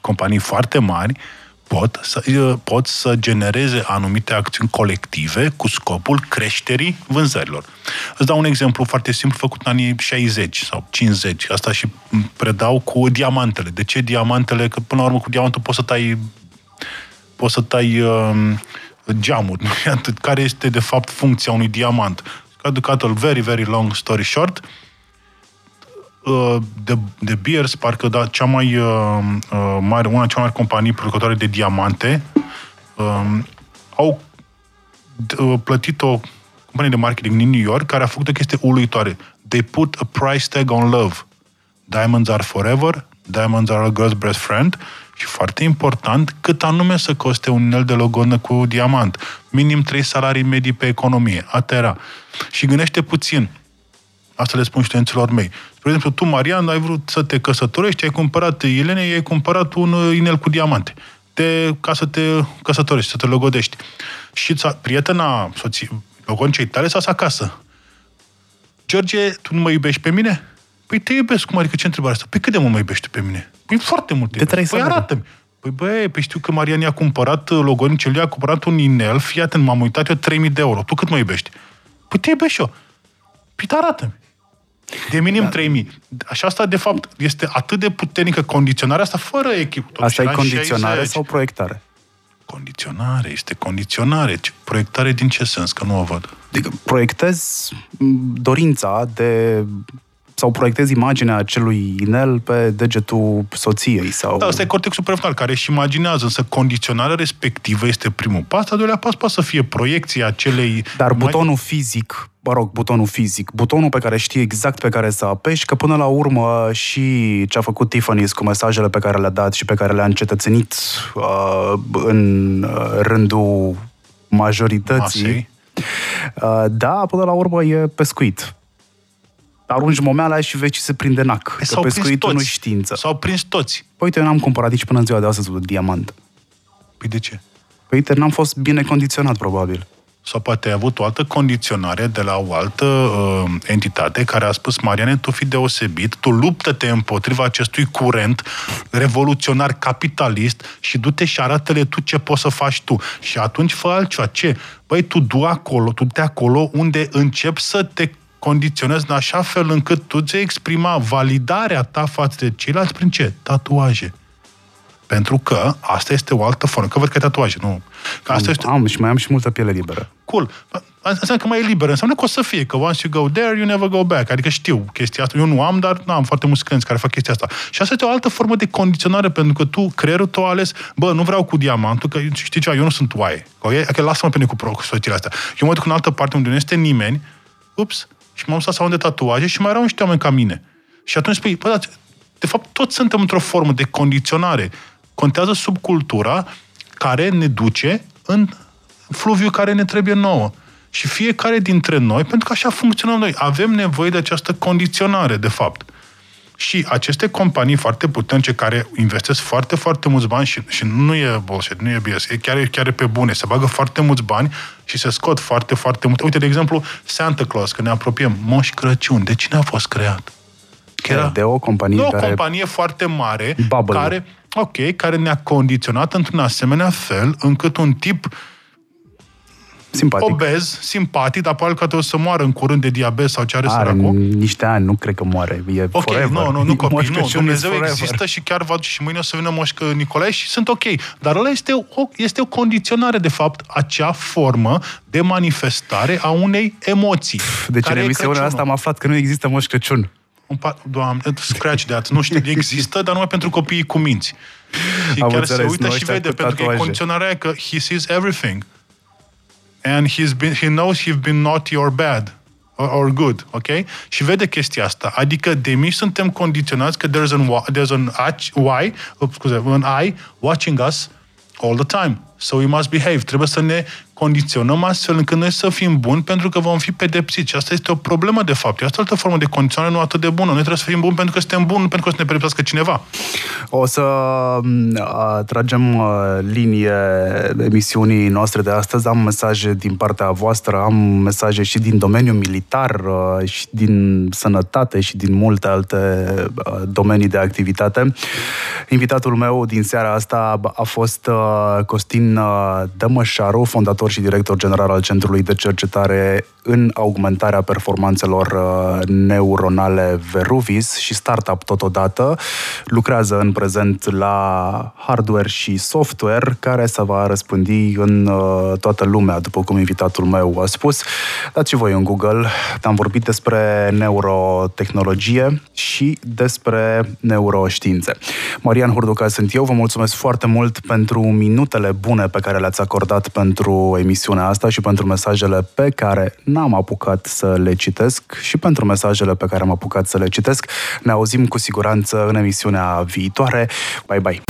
companii foarte mari pot să, pot să genereze anumite acțiuni colective cu scopul creșterii vânzărilor. Îți dau un exemplu foarte simplu făcut în anii 60 sau 50. Asta și predau cu diamantele. De ce diamantele? Că până la urmă cu diamantul poți să tai poți să tai uh, geamuri. (laughs) Care este de fapt funcția unui diamant? Cut a very, very long story short, uh, Uh, de, de Beers, parcă da, cea mai uh, uh, mare, una cea mai mari companii producătoare de diamante, uh, au uh, plătit o companie de marketing din New York care a făcut o chestie uluitoare. They put a price tag on love. Diamonds are forever, diamonds are a girl's best friend și foarte important, cât anume să coste un inel de logonă cu diamant. Minim 3 salarii medii pe economie. Atera. Și gândește puțin. Asta le spun studenților mei. Spre exemplu, tu, Marian, ai vrut să te căsătorești, ai cumpărat Elene, ai cumpărat un uh, inel cu diamante. De, ca să te căsătorești, să te logodești. Și prietena soții, logoncei tale s-a acasă. George, tu nu mă iubești pe mine? Păi te iubesc, cum adică ce întrebare asta? Păi cât de mult mă iubește pe mine? Păi foarte mult. De trei păi arată-mi. Păi băi, păi știu că Marian i-a cumpărat uh, logonicel, i-a cumpărat un inel, fii atent, m-am uitat eu 3000 de euro. Tu cât mă iubești? Păi te iubești eu. Păi arată-mi. De minim da. 3000. Așa asta, de fapt, este atât de puternică condiționarea asta fără echipă. Asta e condiționare 60. sau proiectare? Condiționare, este condiționare. Proiectare din ce sens? Că nu o văd. Adică proiectezi dorința de sau proiectezi imaginea acelui inel pe degetul soției. Sau... Da, asta e cortexul prefrontal care își imaginează, însă condiționarea respectivă este primul pas, al doilea pas poate să fie proiecția acelei... Dar butonul fizic, mă rog, butonul fizic, butonul pe care știi exact pe care să apeși, că până la urmă și ce a făcut Tiffany cu mesajele pe care le-a dat și pe care le-a încetățenit uh, în uh, rândul majorității, Masei. Uh, da, până la urmă e pescuit arunci momeala și vezi ce se prinde nac. Păi că pescuitul nu știință. S-au prins toți. Păi uite, eu n-am cumpărat nici până în ziua de astăzi un diamant. Păi de ce? Păi uite, n-am fost bine condiționat, probabil. sau poate ai avut o altă condiționare de la o altă uh, entitate care a spus, Mariane, tu fi deosebit, tu luptă-te împotriva acestui curent revoluționar capitalist și du-te și arată-le tu ce poți să faci tu. Și atunci fă altceva. Ce? Băi, tu du acolo, tu te acolo unde începi să te condiționezi în așa fel încât tu ți exprima validarea ta față de ceilalți prin ce? Tatuaje. Pentru că asta este o altă formă. Că văd că tatuaje, nu. Că asta am, este... am și mai am și multă piele liberă. Cool. Asta înseamnă că mai e liberă. Înseamnă că o să fie, că once you go there, you never go back. Adică știu chestia asta. Eu nu am, dar nu am foarte mulți clienți care fac chestia asta. Și asta este o altă formă de condiționare, pentru că tu, creierul tău ales, bă, nu vreau cu diamantul, că știi ceva, eu nu sunt oaie. Okay? Că lasă-mă pe mine cu prosățile astea. Eu mă duc în altă parte unde nu este nimeni, ups, și m-am lăsat să de tatuaje și mai erau niște oameni ca mine. Și atunci spui, bă, de fapt, toți suntem într-o formă de condiționare contează subcultura care ne duce în fluviu care ne trebuie nouă. Și fiecare dintre noi, pentru că așa funcționăm noi, avem nevoie de această condiționare, de fapt. Și aceste companii foarte puternice care investesc foarte, foarte mulți bani și, și nu e bullshit, nu e BS, e chiar, chiar e pe bune, se bagă foarte mulți bani și se scot foarte, foarte multe. Uite, de exemplu, Santa Claus, că ne apropiem, Moș Crăciun, de cine a fost creat? Era de o companie de o care... companie foarte mare, Bubble. care ok, care ne-a condiționat într-un asemenea fel încât un tip simpatic. obez, simpatic, dar probabil că o să moară în curând de diabet sau ce are, are săracul. niște ani, nu cred că moare. E ok, forever. nu, nu, nu (laughs) copii, nu. Dumnezeu forever. există (laughs) și chiar va și mâine o să vină Moș Nicolae și sunt ok. Dar ăla este o, este o condiționare, de fapt, acea formă de manifestare a unei emoții. Deci în emisiunea asta am aflat că nu există Moș Crăciun. Un pat, doamne, scratch that. Nu știu, (laughs) există, dar numai pentru copiii cu minți. Și Am chiar înțeles, se uită și vede, pentru tatuaje. că e condiționarea că he sees everything. And he's been, he knows he's been naughty or bad. Or, or good, ok? Și vede chestia asta. Adică de mici suntem condiționați că there's an, there's an why, scuze, an eye watching us all the time. So we must behave. Trebuie să ne condiționăm astfel încât noi să fim buni pentru că vom fi pedepsiți. Și asta este o problemă, de fapt. Asta o altă formă de condiționare nu atât de bună. Noi trebuie să fim buni pentru că suntem buni, nu pentru că să ne pedepsească cineva. O să tragem linie emisiunii noastre de astăzi. Am mesaje din partea voastră, am mesaje și din domeniul militar, și din sănătate și din multe alte domenii de activitate. Invitatul meu din seara asta a fost Costin Dămășaru, fondator fondator și director general al Centrului de Cercetare în augmentarea performanțelor uh, neuronale Veruvis și startup totodată. Lucrează în prezent la hardware și software care se va răspândi în uh, toată lumea, după cum invitatul meu a spus. Dați voi în Google, am vorbit despre neurotehnologie și despre neuroștiințe. Marian Hurduca sunt eu, vă mulțumesc foarte mult pentru minutele bune pe care le-ați acordat pentru emisiunea asta și pentru mesajele pe care n-am apucat să le citesc și pentru mesajele pe care am apucat să le citesc. Ne auzim cu siguranță în emisiunea viitoare. Bye bye!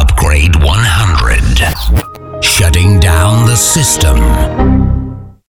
Upgrade 100 Shutting down the system